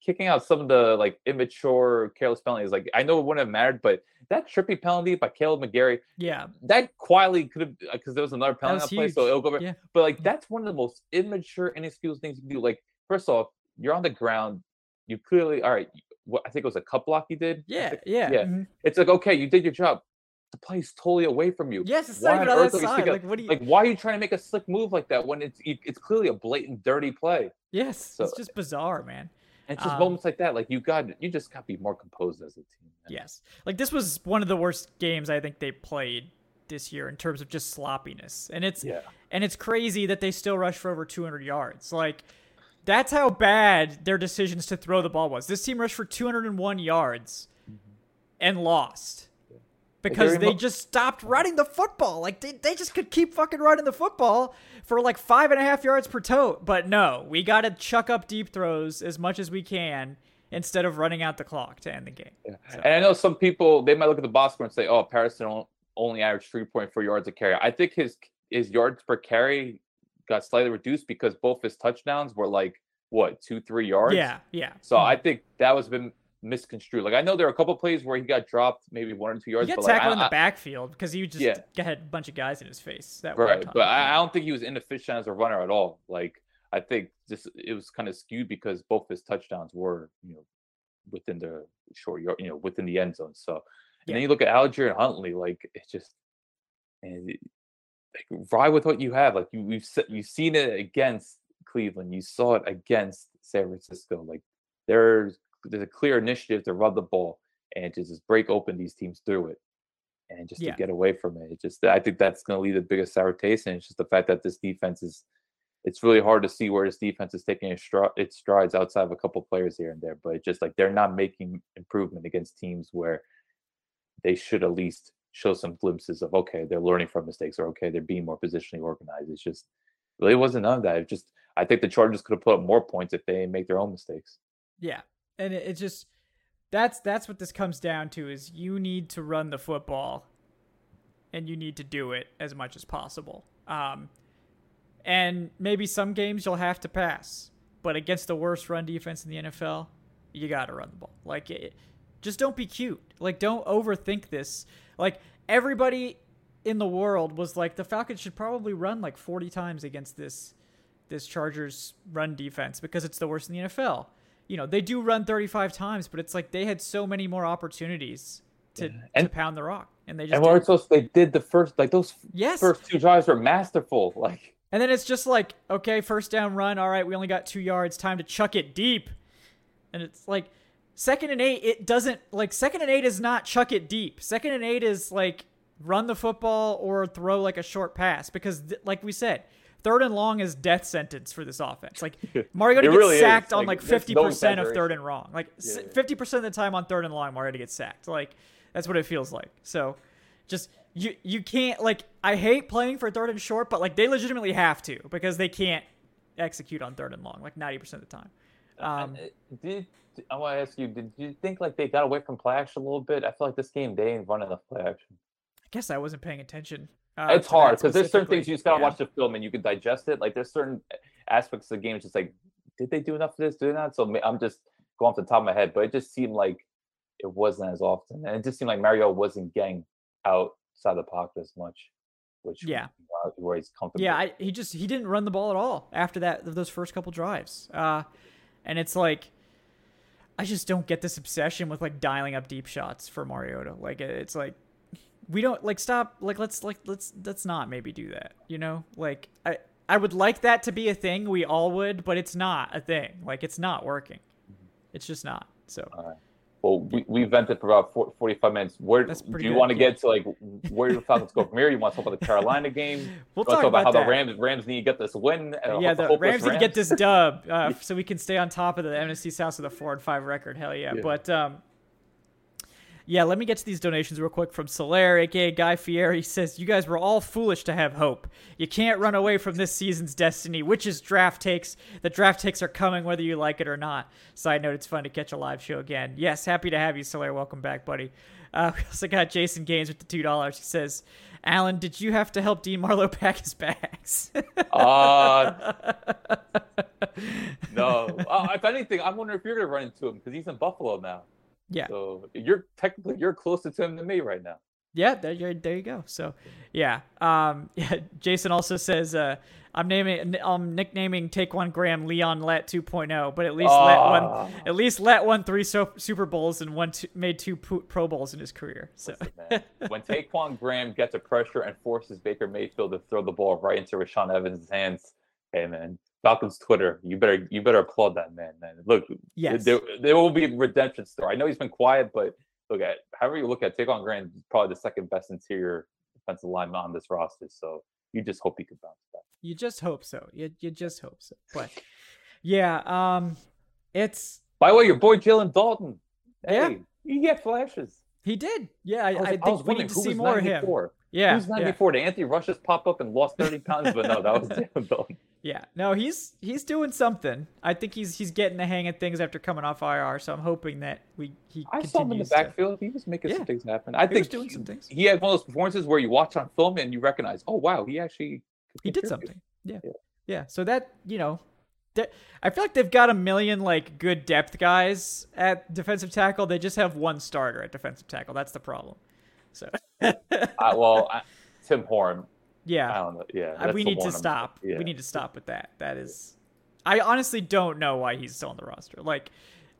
kicking out some of the like immature, careless penalties. Like I know it wouldn't have mattered, but that trippy penalty by Kaleb McGary, yeah, that quietly could have because there was another penalty that play, so it'll go over. Yeah. But like that's one of the most immature, inexcusable things you can do. Like first off, you're on the ground. you clearly all right. What I think it was a cut block he did. Yeah, yeah. yeah. mhm. It's like okay, you did your job. The play's totally away from you. Yes, it's Why not on earth side. Like, what do you? Like, why are you trying to make a slick move like that when it's it's clearly a blatant dirty play? yes, so- it's just bizarre, man. And it's just Um, moments like that. Like you got you just got to be more composed as a team. man. Yes, like this was one of the worst games I think they played this year in terms of just sloppiness, and it's Yeah. and it's crazy that they still rushed for over 200 yards. Like that's how bad their decisions to throw the ball was. This team rushed for 201 yards and lost because they mu- just stopped running the football. Like they, they just could keep fucking running the football for like five and a half yards per tote. But no, we got to chuck up deep throws as much as we can instead of running out the clock to end the game. Yeah. And I know some people they might look at the box score and say, "Oh, Patterson only averaged 3.4 yards a carry." I think his his yards per carry got slightly reduced because both his touchdowns were like what two, three yards. Yeah, yeah. So mm-hmm. I think that was been misconstrued. Like I know there are a couple plays where he got dropped, maybe one or two He yards. got but like, tackled in I- the backfield because he just Yeah. had a bunch of guys in his face. That right? But I, I don't think he was inefficient as a runner at all. Like I think just it was kind of skewed because both his touchdowns were you know within the short yard, you know, within the end zone. So and Yeah. then you look at Allgeier and Huntley, like it's just and it- like ride with what you have. Like you we've you've seen it against Cleveland, you saw it against San Francisco. Like there's there's a clear initiative to run the ball and to just break open these teams through it. And just Yeah. to get away from it. It just I think that's gonna leave the biggest sour taste. And it's just the fact that this defense is it's really hard to see where this defense is taking its, stri- its strides outside of a couple players here and there. But it's just like they're not making improvement against teams where they should at least show some glimpses of okay, they're learning from mistakes or okay, they're being more positionally organized. It's just really wasn't none of that. It just I think the Chargers could have put up more points if they make their own mistakes. Yeah, and it, it just that's that's what this comes down to is you need to run the football, and you need to do it as much as possible. Um, and maybe some games you'll have to pass, but against the worst run defense in the NFL, you got to run the ball. Like, it, just don't be cute. Like, don't overthink this. Like everybody in the world was like the Falcons should probably run like 40 times against this this Chargers run defense because it's the worst in the NFL. You know, they do run 35 times, but it's like they had so many more opportunities to, to And- pound the rock, and they just And. Marcos, they did the first like those yes. first two drives were masterful. Like And then it's just like, okay, first down run. All right, we only got two yards. Time to chuck it deep. And it's like, second and eight, it doesn't, like, second and eight is not chuck it deep. Second and eight is like run the football or throw like a short pass because, th- like we said, third and long is death sentence for this offense. Like, Mariota It gets really is. sacked on Like, like 50% no of third and wrong. Like, s- Yeah, yeah. 50% of the time on third and long, Mariota gets sacked. Like, that's what it feels like. So, just you you can't like I hate playing for third and short, but like they legitimately have to because they can't execute on third and long like ninety percent of the time. Um, Uh, did I want to ask you? Did you think like they got away from play action a little bit? I feel like this game they ain't running enough play action. I guess I wasn't paying attention. Uh, it's hard because there's certain things you just gotta Yeah. watch the film and you can digest it. Like there's certain aspects of the game, it's just like, did they do enough of this? Did not? So I'm just going off the top of my head, but it just seemed like it wasn't as often, and it just seemed like Mario wasn't getting outside the pocket as much, which Yeah. where he's comfortable. Yeah, I, he just he didn't run the ball at all after that those first couple drives. Uh, and it's like I just don't get this obsession with like dialing up deep shots for Mariota. Like it's like we don't like stop like let's like let's let's not maybe do that. You know? Like I I would like that to be a thing. We all would, but it's not a thing. Like it's not working. It's just not. So Well, we, we vented for about 40, 45 minutes. Where do you good, want to get to? Like, where do the Falcons go from here? You want to talk about the Carolina game? we'll talk talk about, about how that. the Rams Rams need to get this win? uh, yeah, the the hopeless Rams need to get this dub uh, so we can stay on top of the NFC South with a four and five record. Hell yeah! Yeah. But um, yeah, let me get to these donations real quick from Solaire, aka Guy Fieri. He says, "You guys were all foolish to have hope. You can't run away from this season's destiny, which is draft takes. The draft takes are coming, whether you like it or not." Side note: It's fun to catch a live show again. Yes, happy to have you, Solaire. Welcome back, buddy. Uh, we also got Jason Gaines with the two dollars. He says, "Allen, did you have to help Dean Marlowe pack his bags?" Uh, no. Uh, if anything, I wonder if you're going to run into him because he's in Buffalo now. Yeah. So you're technically you're closer to him than me right now. Yeah, there, there you go. So, yeah. Um, yeah. Jason also says, uh, I'm naming, I'm nicknaming Ta'Quon Graham Leon Lett 2.0, but at least let one at least let one three so, Super Bowls and one two, made two Pro Pro Bowls in his career. So, Listen, when Ta'Quon Graham gets a pressure and forces Baker Mayfield to throw the ball right into Rashaan Evans' hands, hey man, Falcons Twitter, you better you better applaud that man, man. Look, Yes. there, there will be a redemption story. I know he's been quiet, but look at however you look at Ta'Quon Graham, is probably the second best interior defensive lineman on this roster. So you just hope he can bounce back. you just hope so. You, you just hope so. But, yeah. Um, it's By the way, your boy Jalen Dalton, Yeah. he get flashes. he did. Yeah, I, I was, I I think was we wondering need to who see more of him. 94? Yeah, Who's yeah. 94? Did Anthony Rush just pop up and lost 30 pounds? But no, that was Dalton. Yeah, no, he's he's doing something. I think he's he's getting the hang of things after coming off IR. So I'm hoping that we he I saw him in the continues to- backfield. He was making Yeah. some things happen. I He think was doing some things. He had one of those performances where you watch on film and you recognize, oh wow, he actually He did something. Yeah. Yeah. yeah, So that you know, that, I feel like they've got a million like good depth guys at defensive tackle. They just have one starter at defensive tackle. That's the problem. So Uh, well, I, Tim Horn, I yeah, don't know. Yeah, Uh, we need to I'm- stop. yeah. We need to stop with that. That is, I honestly don't know why he's still on the roster. Like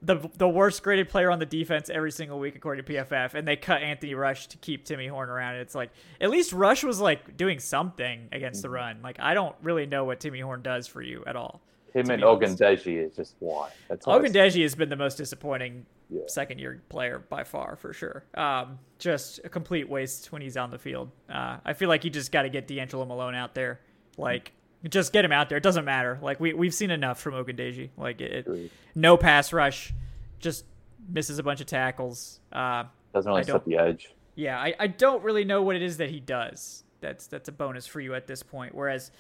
the the worst graded player on the defense every single week according to PFF, and they cut Anthony Rush to keep Timmy Horn around. It's like at least Rush was like doing something against Mm-hmm. the run. Like I don't really know what Timmy Horn does for you at all. Him and. Ogundeji is just why. That's all I say. Ogundeji has been the most disappointing Yeah. second year player by far, for sure. Um, just a complete waste when he's on the field. Uh, I feel like you just got to get D'Angelo Malone out there. Like, just get him out there. It doesn't matter. Like, we, we've seen enough from Ogundeji. Like, it, it- no pass rush, just misses a bunch of tackles. Uh, Doesn't really set the edge. yeah, I, I don't really know what it is that he does. That's that's a bonus for you at this point. Whereas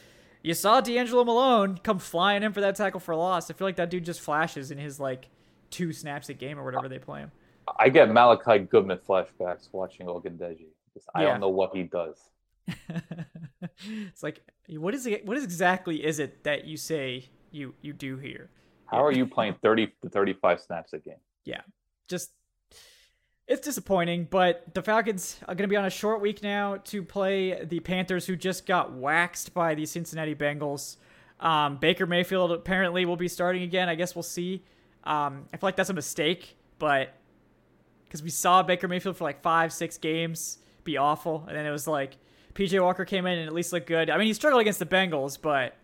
you saw D'Angelo Malone come flying in for that tackle for loss. I feel like that dude just flashes in his like two snaps a game or whatever they play him. I get Malliciah Goodman flashbacks watching Ogundeji. Just, I don't know what he does. it's like what is it? What is exactly is it that you say you you do here? How are you playing 30 to 35 snaps a game? yeah, just it's disappointing. But the Falcons are going to be on a short week now to play the Panthers, who just got waxed by the Cincinnati Bengals. Um, Baker Mayfield apparently will be starting again. I guess we'll see. Um, I feel like that's a mistake, but because we saw Baker Mayfield for like five, six games be awful, and then it was like PJ Walker came in and at least looked good. I mean, he struggled against the Bengals, but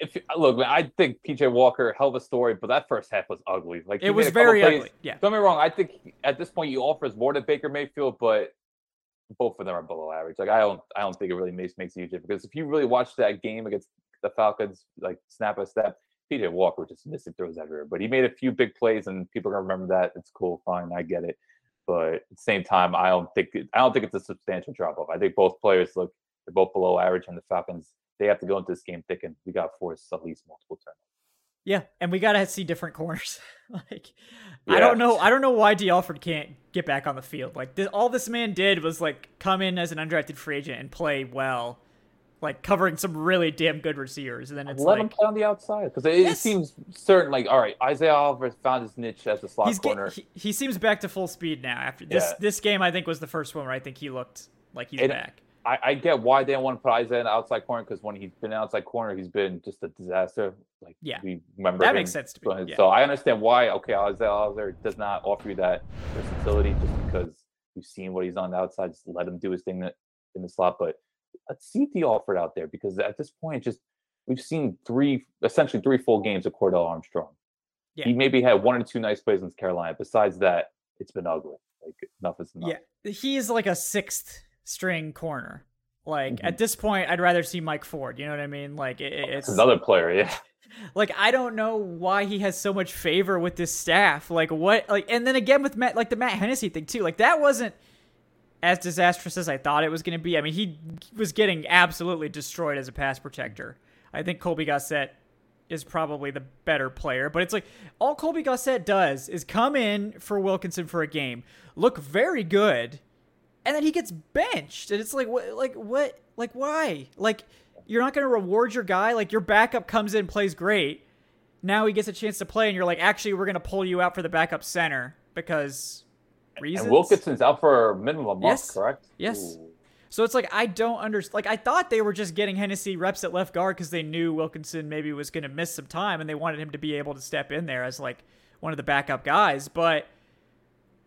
If look, man, I think PJ Walker hell of a story, but that first half was ugly. Like it was very plays- ugly. Yeah. Don't get me wrong. I think he- at this point he offers more than Baker Mayfield, but both of them are below average. Like I don't, I don't think it really makes makes a huge difference because if you really watch that game against the Falcons, like snap by step, PJ Walker was just missing throws everywhere. But he made a few big plays, and people are gonna remember that. It's cool, fine, I get it. But at the same time, I don't think it, I don't think it's a substantial drop off. I think both players look they're both below average, and the Falcons they have to go into this game thinking we got forced at least multiple turnovers. Yeah, and we gotta see different corners. like, I don't know. I don't know why Dee Alford can't get back on the field. Like, this, all this man did was like come in as an undrafted free agent and play well, like covering some really damn good receivers. And then it's Let like him play on the outside because it, Yes. it seems certain. Like, all right, Isaiah Oliver found his niche as a slot he's corner. get, he, he seems back to full speed now. After this Yeah. this game, I think was the first one where I think he looked like he's And- back. I, I get why they don't want to put Isaiah in the outside corner because when he's been outside corner, he's been just a disaster. Like Yeah. we remember That makes sense to me, yeah. So I understand why. Okay, Isaiah Oliver does not offer you that versatility just because you've seen what he's on the outside. Just let him do his thing in the slot. But let's see Dee Alford out there because at this point, just we've seen three, essentially three full games of Cornell Armstrong. Yeah. He maybe had one or two nice plays in Carolina. Besides that, it's been ugly. Like enough is enough. Yeah, he is like a sixth string corner. Like Mhm. at this point, I'd rather see Mike Ford. You know what I mean? Like it, it- It's it's another player, yeah. like I don't know why he has so much favor with this staff. Like what? Like and then again with Matt, like the Matt Hennessy thing too. Like that wasn't as disastrous as I thought it was going to be. I mean, he was getting absolutely destroyed as a pass protector. I think Colby Gossett is probably the better player, but it's like all Colby Gossett does is come in for Wilkinson for a game, look very good, and then he gets benched, and it's like what, like what, like why? Like you're not going to reward your guy. Like your backup comes in, plays great. Now he gets a chance to play, and you're like, actually, we're going to pull you out for the backup center because reasons. And Wilkinson's out for a minimum month, Yes. correct? Yes. Ooh. So it's like I don't understand. Like I thought they were just getting Hennessy reps at left guard because they knew Wilkinson maybe was going to miss some time, and they wanted him to be able to step in there as like one of the backup guys. But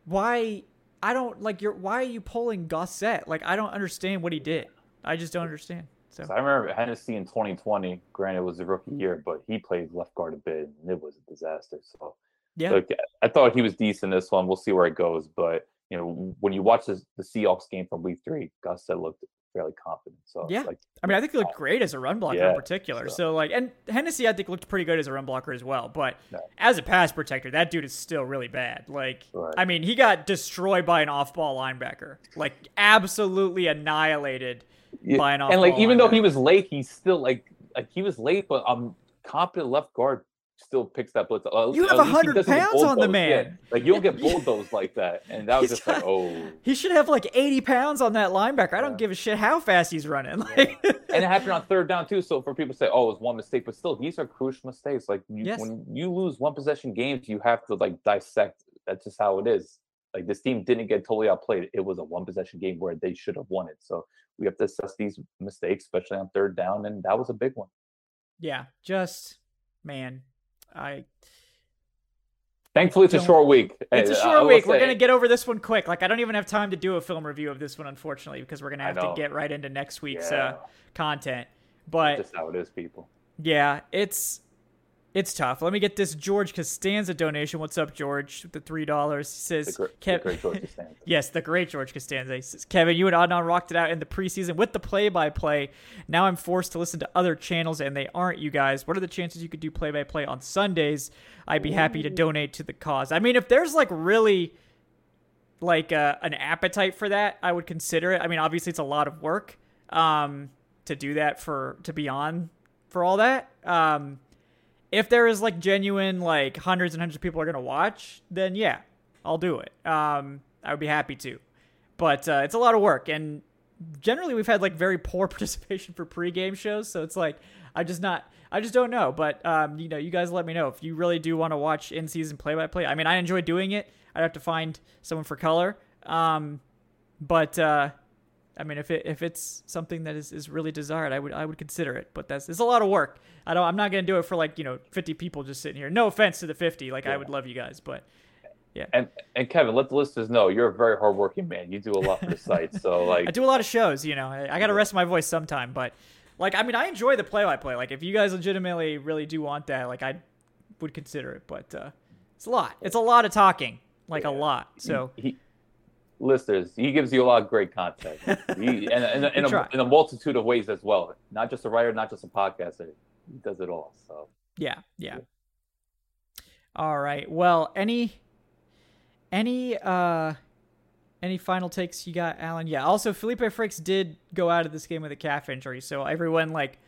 why? I don't like your. Why are you pulling Gossett? Like I don't understand what he did. I just don't understand. So So I remember Hennessy in 2020. Granted, it was a rookie year, but he played left guard a bit, and it was a disaster. So, yeah, look, I thought he was decent this one. We'll see where it goes. But you know, when you watch this, the Seahawks game from Week Three, Gossett looked fairly confident. So, Yeah. like, I mean I think he looked great as a run blocker in particular. so- So like, and Hennessy I think looked pretty good as a run blocker as well. But No. as a pass protector, that dude is still really bad. Like, Right. I mean, he got destroyed by an off-ball linebacker, like absolutely annihilated Yeah, by an off. Ball. And like even though he was late, he's still like like he was late, but um, competent left guard still picks that blitz. Uh, You have he 100 pounds on the. Yeah, man. Like you don't get bulldozed like that, and that was He's just like oh. he should have like 80 pounds on that linebacker. I don't Yeah. give a shit how fast he's running. Like, and it happened on third down too. So for people to say, "Oh, it was one mistake," but still, these are crucial mistakes. Like you, Yes. when you lose one possession games, you have to like dissect. That's just how it is. Like this team didn't get totally outplayed. It was a one possession game where they should have won it. So we have to assess these mistakes, especially on third down, and that was a big one. yeah, just man, I Thankfully, it's a short week. It's a short week. We're gonna get over this one quick. Like I don't even have time to do a film review of this one, unfortunately, because we're gonna have to get right into next week's Yeah. uh, content. But just how it is, people. yeah, it's it's tough. Let me get this George Costanza donation. What's up, George? The three dollars, he The, says, gr- the great George Costanza. Yes, the great George Costanza. He says, Kevin, you and Adnan rocked it out in the preseason with the play by play. Now I'm forced to listen to other channels, and they aren't you guys. What are the chances you could do play by play on Sundays? I'd be happy to donate to the cause. I mean, if there's like really like uh, an appetite for that, I would consider it. I mean, obviously it's a lot of work um, to do that for to be on for all that. Um, if there is like genuine like hundreds and hundreds of people are gonna watch, then yeah, I'll do it. Um, I would be happy to, but uh, it's a lot of work, and generally we've had like very poor participation for pregame shows, so it's like I just not. I just don't know, but um, you know, you guys let me know if you really do want to watch in-season play-by-play. I mean, I enjoy doing it. I'd have to find someone for color, um, but uh, I mean, if it if it's something that is, is really desired, I would I would consider it. But that's it's a lot of work. I don't. I'm not gonna do it for like you know 50 people just sitting here. No offense to the 50. Like I would love you guys, but yeah. And and Kevin, let the listeners know you're a very hardworking man. You do a lot for the site. So like, I do a lot of shows. You know, I, I got to rest my voice sometime. But like, I mean, I enjoy the play-by-play. Like, if you guys legitimately really do want that, like, I would consider it. But uh, it's a lot. It's a lot of talking. Like a lot. So he, listeners, he gives you a lot of great content. He, and, and, and, a, in a multitude of ways as well. Not just a writer, not just a podcaster. He does it all. So Yeah, yeah. All right. Well, any any uh any final takes you got, Allen? Yeah. Also, Feleipe Franks did go out of this game with a calf injury, so everyone like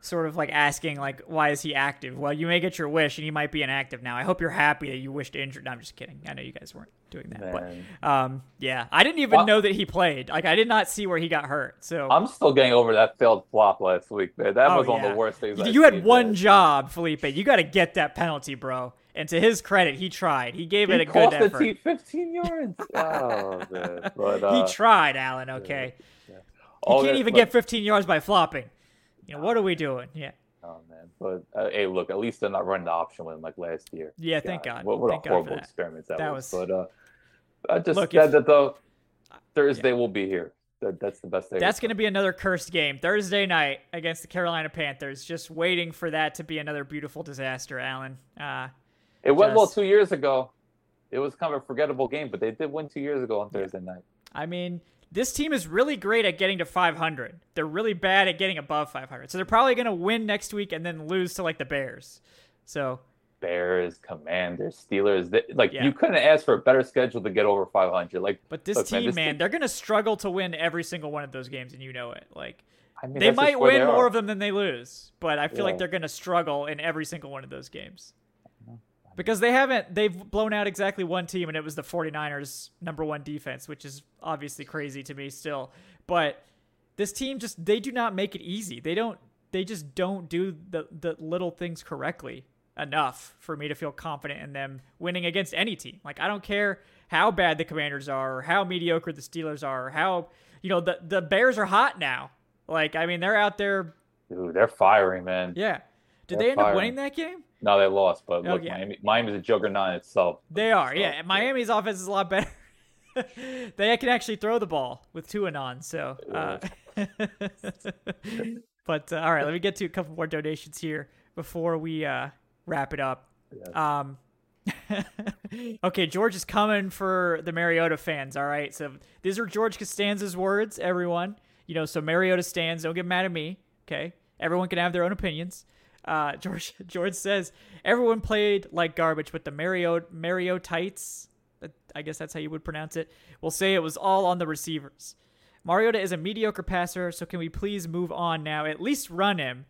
sort of like asking like why is he active? Well, you may get your wish and he might be inactive now. I hope you're happy that you wished injured. No, I'm just kidding. I know you guys weren't doing that, man, but um yeah, I didn't even Well- know that he played. Like I did not see where he got hurt. So I'm still getting over that failed flop last week, man. That Oh, was one of the worst things. You, you had one man. job, Feleipe. You got to get that penalty, bro. And to his credit, he tried. He gave He it a good cost the effort. team 15 yards. Oh man, but uh, he tried, Allen. Okay, all he can't that- even but- get 15 yards by flopping. You know what are we doing? Yeah, Oh man, but uh, hey, look, at least they're not running the option with him like last year. Yeah, thank God. What, what Thank a God horrible that. experiment that, That was. was- But uh, I just Look, said that though. Thursday will be here. That, that's the best day. that's going to be another cursed game Thursday night against the Carolina Panthers. Just waiting for that to be another beautiful disaster, Allen. Uh, It went well two years ago. It was kind of a forgettable game, but they did win two years ago on Thursday night. I mean, this team is really great at getting to 500. They're really bad at getting above 500. So they're probably going to win next week and then lose to like the Bears. So Bears, Commanders, Steelers. They, like Yeah. you couldn't ask for a better schedule to get over 500. Like, But this look, team, man, this team- they're gonna struggle to win every single one of those games, and you know it. Like I mean, they might win they more of them than they lose, but I feel like they're gonna struggle in every single one of those games. Because they haven't they've blown out exactly one team and it was the 49ers number 1 defense, which is obviously crazy to me still. But this team just they do not make it easy. They don't they just don't do the the little things correctly. enough for me to feel confident in them winning against any team. Like I don't care how bad the Commanders are, or how mediocre the Steelers are, or how you know the the Bears are hot now. Like I mean, they're out there. Dude, they're firing, man. Yeah. Did They're they end up winning that game? No, they lost, but Oh, look, yeah. Miami, Miami's a juggernaut in itself. They are, So, yeah. Miami's offense is a lot better. they can actually throw the ball with two and on. so. Uh, but uh, all right, let me get to a couple more donations here before we uh, wrap it up. Um, okay, George is coming for the Mariota fans. All right, so these are George Costanza's words, everyone. You know, so Mariota stands. Don't get mad at me. Okay, everyone can have their own opinions. Uh, George George says everyone played like garbage, but the Mario Mario tights. I guess that's how you would pronounce it, We'll say it was all on the receivers. Mariota is a mediocre passer, so can we please move on now? At least run him.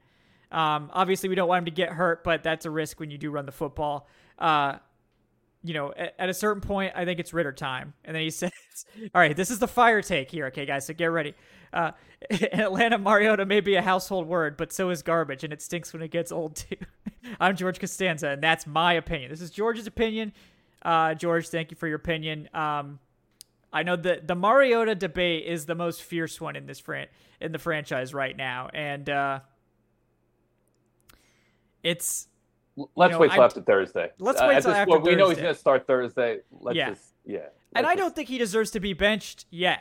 Um, obviously, we don't want him to get hurt, but that's a risk when you do run the football. Uh, you know, at, at a certain point, I think it's Ridder time. And then he says, All right, this is the fire take here, okay, guys, so get ready. Uh, Atlanta, Mariota may be a household word, but so is garbage, and it stinks when it gets old, too. I'm George Costanza, and that's my opinion. This is George's opinion. Uh, George, thank you for your opinion. Um, I know the the Mariota debate is the most fierce one in this fran- in the franchise right now, and uh, it's Let's know, wait till I- after Thursday. Let's Uh, wait at till after point, We know he's going to start Thursday. Let's Yeah. just, yeah. and I don't think he deserves to be benched yet.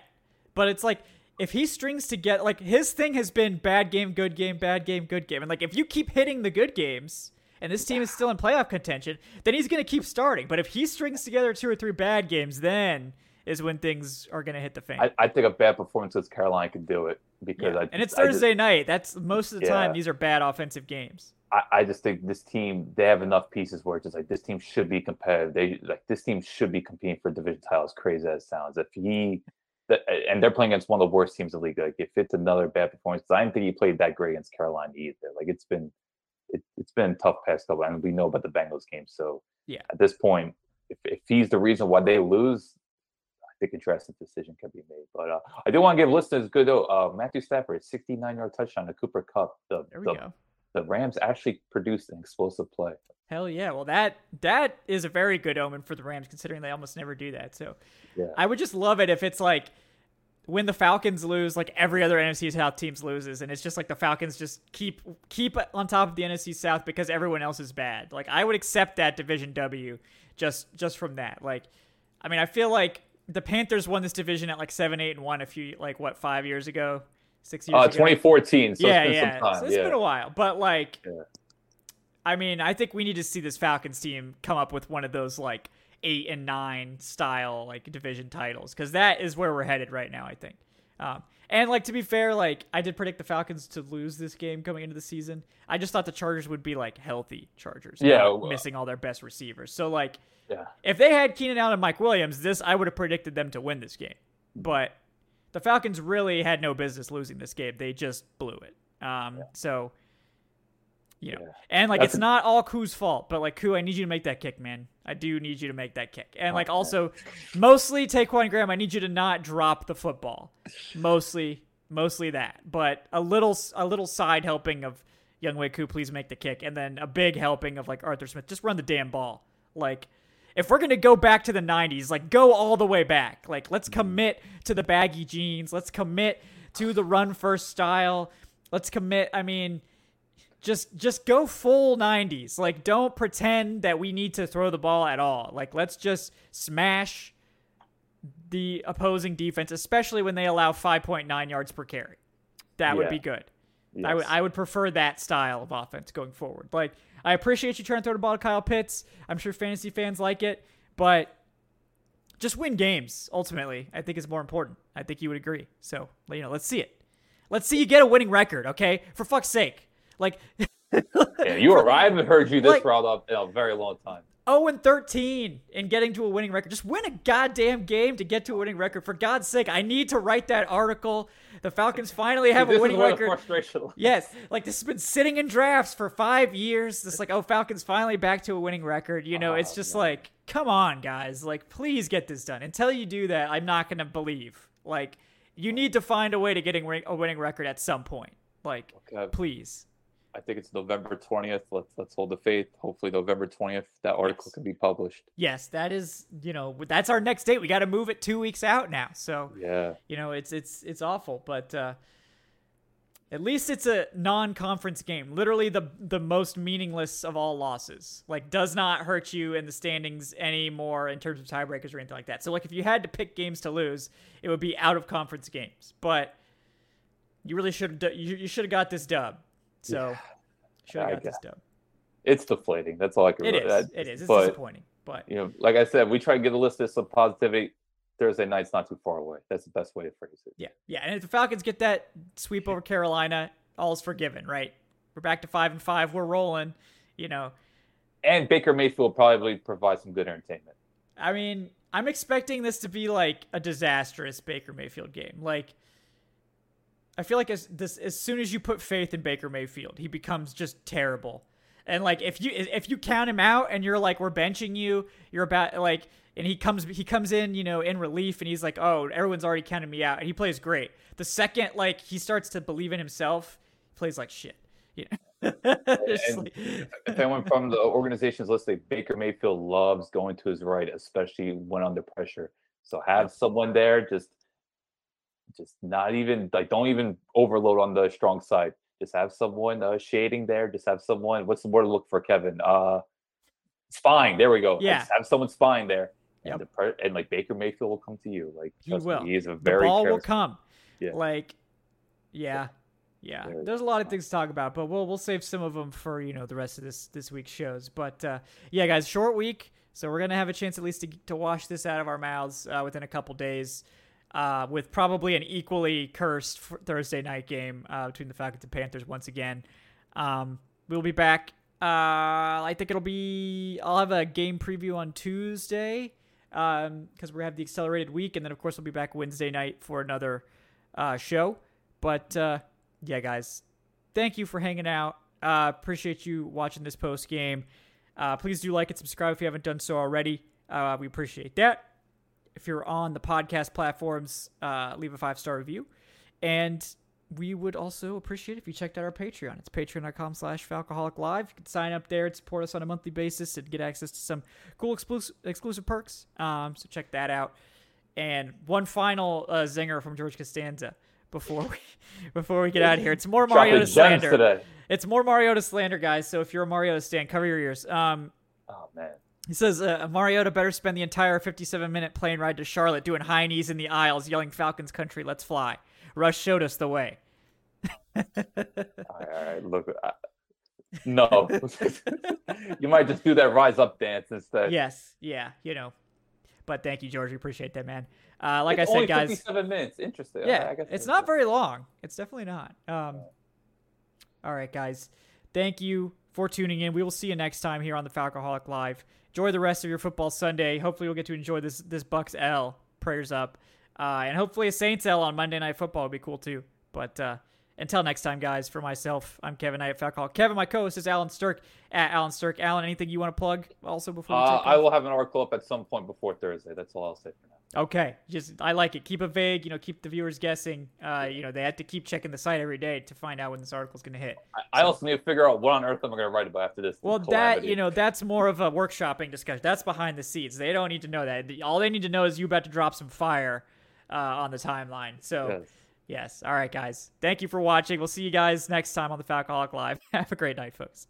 But it's like if he strings together, like his thing has been bad game, good game, bad game, good game, and like if you keep hitting the good games. And this team is still in playoff contention, then he's going to keep starting. But if he strings together two or three bad games, then is when things are going to hit the fan. I, I think a bad performance against Carolina could do it because Yeah. I and it's I just- Thursday night. That's most of the time these are bad offensive games. I, I just think this team they have enough pieces where it's just like this team should be competitive. They like this team should be competing for division titles. Crazy as it sounds, if he and they're playing against one of the worst teams in the league. Like if it's another bad performance, I didn't think he played that great against Carolina either. Like it's been it, it's been tough past couple, and we know about the Bengals game. So Yeah. at this point, if if he's the reason why they lose. I think a drastic decision can be made, but uh, I do want to give listeners good though. Uh, Matthew Stafford, 69 yard touchdown to Cooper Kupp. The, There we the go. The Rams actually produced an explosive play. Hell yeah. Well, that that is a very good omen for the Rams, considering they almost never do that. So Yeah. I would just love it if it's like when the Falcons lose, like every other NFC South teams loses, and it's just like the Falcons just keep keep on top of the NFC South because everyone else is bad. Like I would accept that division W just just from that. Like, I mean, I feel like the Panthers won this division at like seven, eight, and one a few like what five years ago, six years Uh, ago. 2014. So yeah, it's been yeah. some time. So it's yeah. been a while, but like, Yeah. I mean, I think we need to see this Falcons team come up with one of those like eight and nine style like division titles because that is where we're headed right now. I think. Um, and like to be fair, like I did predict the Falcons to lose this game coming into the season. I just thought the Chargers would be like healthy Chargers, Yeah, well- missing all their best receivers. So like, Yeah. if they had Keenan Allen and Mike Williams, this I would have predicted them to win this game. But the Falcons really had no business losing this game. They just blew it. Um, So, you know, Yeah. and like That's it's a- not all Koo's fault, but like Koo, I need you to make that kick, man. I do need you to make that kick. And like Oh, man. also, mostly Ta'Quon Graham, I need you to not drop the football. Mostly, mostly that. But a little, a little side helping of Younghoe Koo, please make the kick, and then a big helping of like Arthur Smith, just run the damn ball. Like, if we're gonna go back to the '90s, like go all the way back. Like, let's commit to the baggy jeans. Let's commit to the run first style. Let's commit. I mean, just just go full 90s. Like, don't pretend that we need to throw the ball at all. Like, let's just smash the opposing defense, especially when they allow 5.9 yards per carry. That would be good. I would Yes. I would prefer that style of offense going forward. Like I appreciate you trying to throw the ball to Kyle Pitts. I'm sure fantasy fans like it, but just win games ultimately. I think is more important. I think you would agree. So you know, let's see it. Let's see you get a winning record, okay? For fuck's sake. Like Yeah, you were. I haven't heard you this Like- route up in a very long time. 0 and 13 and getting to a winning record. Just win a goddamn game to get to a winning record. For God's sake, I need to write that article. The Falcons finally have this a winning record. Yes, like this has been sitting in drafts for five years. It's like, oh, Falcons finally back to a winning record. You know, it's Oh, just man. like, come on, guys. Like, please get this done. Until you do that, I'm not gonna believe. Like, you need to find a way to getting a winning record at some point. Like, Okay. please. I think it's November twentieth. Let's let's hold the faith. Hopefully, November twentieth, that article Yes. can be published. Yes, that is, you know, that's our next date. We got to move it two weeks out now. So, Yeah, you know, it's it's it's awful, but uh, at least it's a non-conference game. Literally the the most meaningless of all losses. Like, does not hurt you in the standings anymore in terms of tiebreakers or anything like that. So, like, if you had to pick games to lose, it would be out of conference games. But you really should you, you should have got this dub. So, should have got this dub. it's deflating. That's all I can. It really- is. that- It is. It's but disappointing, but you know, like I said, we try to get a list of some positivity. Thursday night's not too far away. That's the best way to phrase it. Yeah, yeah, and if the Falcons get that sweep over Carolina, all's forgiven, right? We're back to five and five. We're rolling. You know, And Baker Mayfield probably provide some good entertainment. I mean, I'm expecting this to be like a disastrous Baker Mayfield game. Like, I feel like as this as soon as you put faith in Baker Mayfield, he becomes just terrible. And like if you if you count him out and you're like we're benching you, you're about like and he comes he comes in, you know, in relief and he's like, "Oh, everyone's already counted me out." And he plays great. The second like he starts to believe in himself, he plays like shit. You know? Like- if anyone from the organization's listening, Baker Mayfield loves going to his right, especially when under pressure. So have someone there, just just not even like don't even overload on the strong side. Just have someone uh, shading there. Just have someone. What's the word to look for, Kevin? Uh, spying. There we go. Yeah. Just have someone spying there. Yep. And, the pre- and like Baker Mayfield will come to you. Like He me, will. he is a the very ball will come. Yeah. Like, yeah, yeah. There's a lot of things to talk about, but we'll we'll save some of them for you know the rest of this this week's shows. But uh, yeah, guys, short week, so we're gonna have a chance at least to to wash this out of our mouths uh, within a couple days. Uh, with probably an equally cursed Thursday night game uh, between the Falcons and Panthers once again. Um, we'll be back. Uh, I think it'll be. I'll have a game preview on Tuesday because we have the accelerated week, and then of course we'll be back Wednesday night for another uh, show. But uh, yeah, guys, thank you for hanging out. Uh, appreciate you watching this post game. Please do like and subscribe if you haven't done so already. We appreciate that. If you're on the podcast platforms, uh, leave a five star review, and we would also appreciate if you checked out our Patreon. It's patreon.com slash Falcoholic Live. You can sign up there and support us on a monthly basis and get access to some cool exclusive, exclusive perks. Um, so check that out. And one final uh, zinger from George Costanza before we before we get out of here. It's more Mario gems slander. today. It's more Mariota slander, guys. So if you're a Mariota stan, cover your ears. Um, Oh man. He says uh, Mariota better spend the entire 57 minute plane ride to Charlotte doing high knees in the aisles, yelling "Falcons country, let's fly." Rush showed us the way. All right, all right, look. I, no, you might just do that rise up dance instead. Yes, yeah, you know. But thank you, George. We appreciate that, man. Uh, like It's I said, guys. 57 minutes. Interesting. Yeah, I guess it's not very long. It's definitely not. Um, all right, guys. Thank you for tuning in. We will see you next time here on the Falcoholic Live. Enjoy the rest of your football Sunday. Hopefully, we'll get to enjoy this this Bucks L. Prayers up, uh, and hopefully a Saints L on Monday Night Football would be cool too. But uh, until next time, guys. For myself, I'm Kevin Knight at Falcoholic. Kevin, my co-host is Allen Strk at Allen Strk. Allen, anything you want to plug also before we Uh, I will have an article up at some point before Thursday. That's all I'll say for now. Okay, just I like it. Keep it vague. You know, keep the viewers guessing. Uh, you know, they have to keep checking the site every day to find out when this article's going to hit. I, I also need to figure out what on earth am I going to write about after this. Well, that you know, that's more of a workshopping discussion. That's behind the scenes. They don't need to know that. All they need to know is you about to drop some fire uh, on the timeline. So, Yes. yes. All right, guys. Thank you for watching. We'll see you guys next time on the Falcoholic Live. Have a great night, folks.